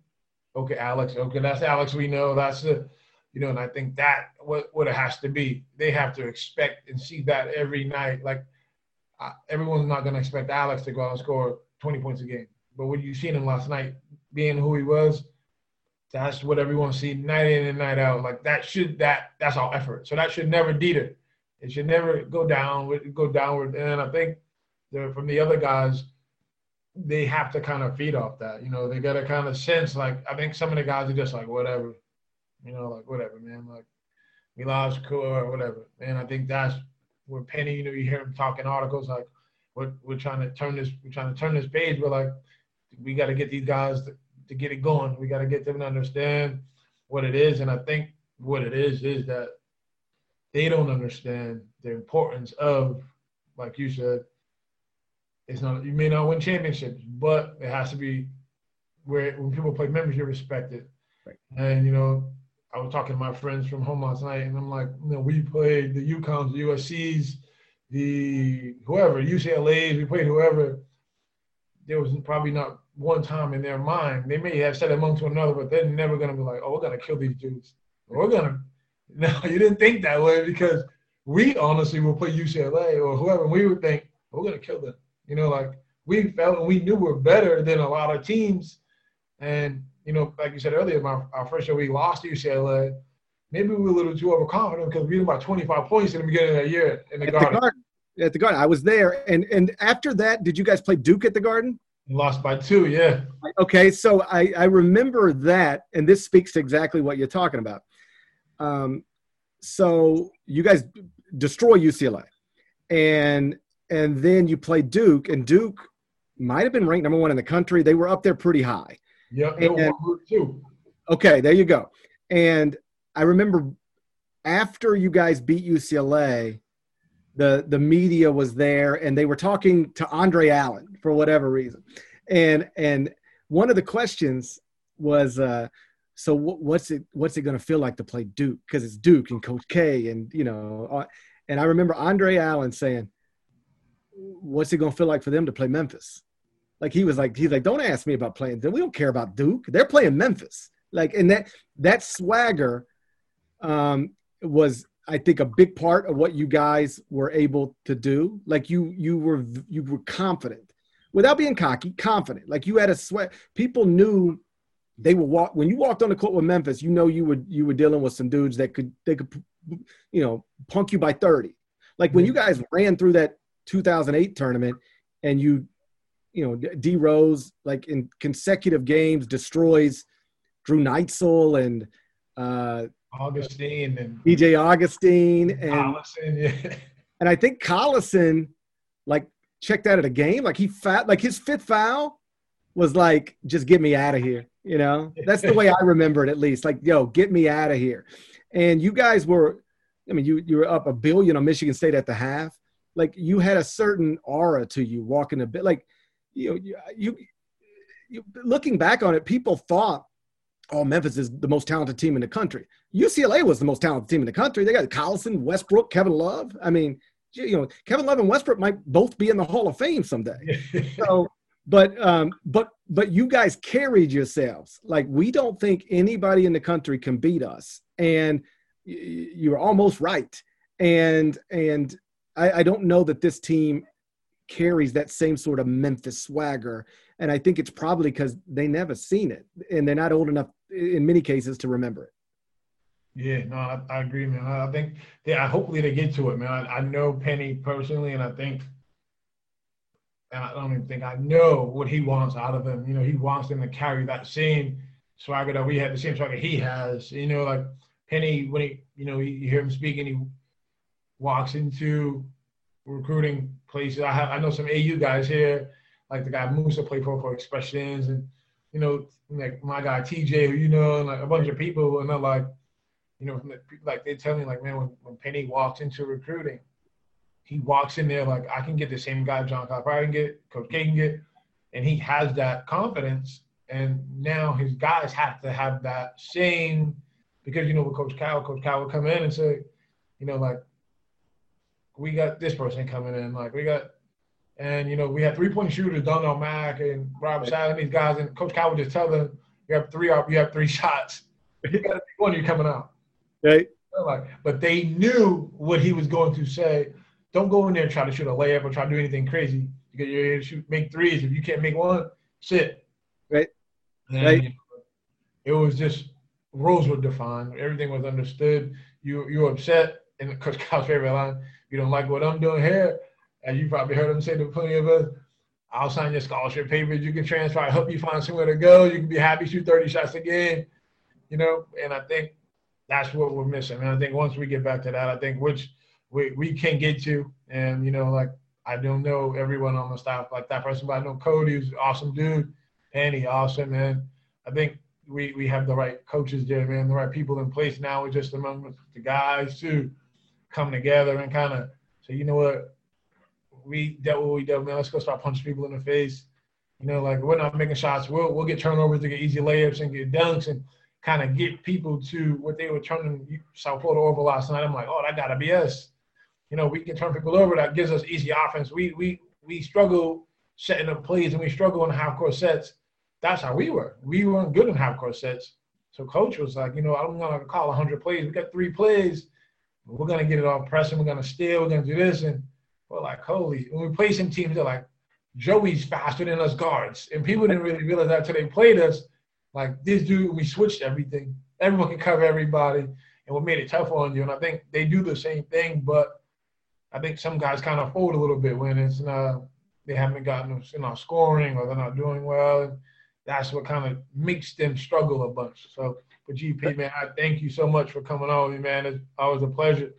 okay, Alex. Okay, that's Alex. We know that's the you know, and I think that what what it has to be. They have to expect and see that every night. Like uh, everyone's not going to expect Alex to go out and score 20 points a game, but what you seen him last night, being who he was, that's what everyone see night in and night out. Like that should that that's all effort. So that should never deter. It should never go down go downward. And I think from the other guys, they have to kind of feed off that. You know, they got to kind of sense like I think some of the guys are just like whatever. You know, like whatever, man. Like we lost or whatever. And I think that's where Penny, you know, you hear him talking articles like we're, we're trying to turn this, we're trying to turn this page. We're like, we got to get these guys to, to get it going. We got to get them to understand what it is. And I think what it is is that they don't understand the importance of, like you said, it's not you may not win championships, but it has to be where when people play Memphis, you're respected. Right. And you know, I was talking to my friends from home last night, and I'm like, you know, we played the UConns, the USC's, the whoever, UCLA's, we played whoever. There was probably not one time in their mind they may have said it among to another, but they're never gonna be like, oh, we're gonna kill these dudes. We're gonna. No, you didn't think that way because we honestly will play UCLA or whoever, we would think oh, we're gonna kill them. You know, like we felt and we knew we're better than a lot of teams. And you know, like you said earlier, my our first year we lost to UCLA. Maybe we were a little too overconfident because we had about 25 points in the beginning of the year in the at Garden. The garden. At the Garden, I was there, and and after that, did you guys play Duke at the Garden? Lost by two, yeah. Okay, so I I remember that, and this speaks to exactly what you're talking about. Um, so you guys destroy UCLA, and and then you play Duke, and Duke might have been ranked number one in the country. They were up there pretty high. Were And- too. Okay, there you go. And I remember after you guys beat UCLA, the the media was there and they were talking to Andre Allen for whatever reason. And and one of the questions was uh so wh- what's it what's it going to feel like to play Duke because it's Duke and Coach K and you know and I remember Andre Allen saying what's it going to feel like for them to play Memphis? Like he was like he's like don't ask me about playing we don't care about Duke. They're playing Memphis. Like and that that swagger um was I think a big part of what you guys were able to do. Like you you were you were confident without being cocky, confident. Like you had a sweat. People knew they would walk when you walked on the court with Memphis. You know you were you were dealing with some dudes that could they could you know punk you by thirty. Like when you guys ran through that 2008 tournament and you you know D Rose like in consecutive games destroys Drew Neitzel and uh, Augustin and DJ Augustin and Collison, yeah. and I think Collison like checked out of the game. Like he fat like his fifth foul was like, just get me out of here. You know, that's the way I remember it at least. Like, yo, get me out of here. And you guys were, I mean, you you were up a billion on Michigan State at the half. Like you had a certain aura to you walking a bit. Like, you know, you, you, you looking back on it, people thought, oh, Memphis is the most talented team in the country. UCLA was the most talented team in the country. They got Collison, Westbrook, Kevin Love. I mean, you know, Kevin Love and Westbrook might both be in the Hall of Fame someday. So, but um, but but you guys carried yourselves like we don't think anybody in the country can beat us, and y- you're almost right. And and I, I don't know that this team carries that same sort of Memphis swagger, and I think it's probably because they never seen it, and they're not old enough in many cases to remember it. Yeah, no, I, I agree, man. I, I think, yeah, hopefully they get to it, man. I, I know Penny personally, and I think, and I don't even think I know what he wants out of them. You know, he wants them to carry that same swagger that we had, the same swagger he has. You know, like Penny, when he, you know, you hear him speaking, he walks into recruiting places. I have, I know some AU guys here, like the guy Moussa played for for Expressions, and you know, like my guy TJ, who you know, and like a bunch of people, and they're like you know, like they tell me, like, man, when, when Penny walks into recruiting, he walks in there like, I can get the same guy John Calipari can get, Coach K can get, and he has that confidence. And now his guys have to have that same, because you know, with Coach Cal, Coach Cal will come in and say, you know, like, we got this person coming in, like we got, and you know, we had three point shooters, Doneal Mack and Rob Sallie, these guys, and Coach Cal would just tell them, you have three, you have three shots. You got one, you're coming out. Right. Like, but they knew what he was going to say. Don't go in there and try to shoot a layup or try to do anything crazy because you're here to shoot, make threes. If you can't make one, sit. Right. And Right. It was just roles were defined. Everything was understood. You you were upset, and Coach Cal's favorite line: "You don't like what I'm doing here." As you probably heard him say to plenty of us. I'll sign your scholarship papers. You can transfer. I help you find somewhere to go. You can be happy shoot 30 shots a game. You know, and I think that's what we're missing. And I think once we get back to that, I think which we, we can get you. And, you know, like I don't know everyone on the staff like that person, but I know Cody, an awesome dude. Annie, awesome, man. I think we, we have the right coaches there, man, the right people in place now. It's just among the guys to come together and kind of say, you know what, we dealt what we dealt, man. Let's go start punching people in the face. You know, like we're not making shots. We'll we'll get turnovers to get easy layups and get dunks and kind of get people to what they were turning South Florida over last night. I'm like, oh, that gotta be us. You know, we can turn people over. That gives us easy offense. We we we struggle setting up plays and we struggle in half court sets. That's how we were. We weren't good in half court sets. So coach was like, you know, I'm gonna call 100 plays. We got three plays. we're gonna get it all pressing, we're gonna steal, we're gonna do this, and we're like, holy. When we play some teams, they're like, Joey's faster than us guards, and people didn't really realize that until they played us. Like this dude, we switched everything. Everyone can cover everybody, and we made it tough on you. And I think they do the same thing, but I think some guys kind of fold a little bit when it's not they haven't gotten you know scoring or they're not doing well. And that's what kind of makes them struggle a bunch. So for GP, man, I thank you so much for coming on with me, man. It's always a pleasure.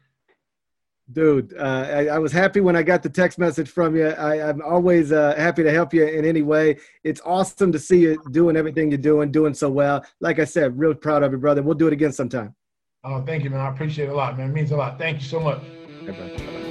Dude, uh, I, I, was happy when I got the text message from you. I, am always uh, happy to help you in any way. It's awesome to see you doing everything you're doing, doing so well. Like I said, real proud of you, brother. We'll do it again sometime. Oh, thank you, man. I appreciate it a lot, man. It means a lot. Thank you so much. Hey,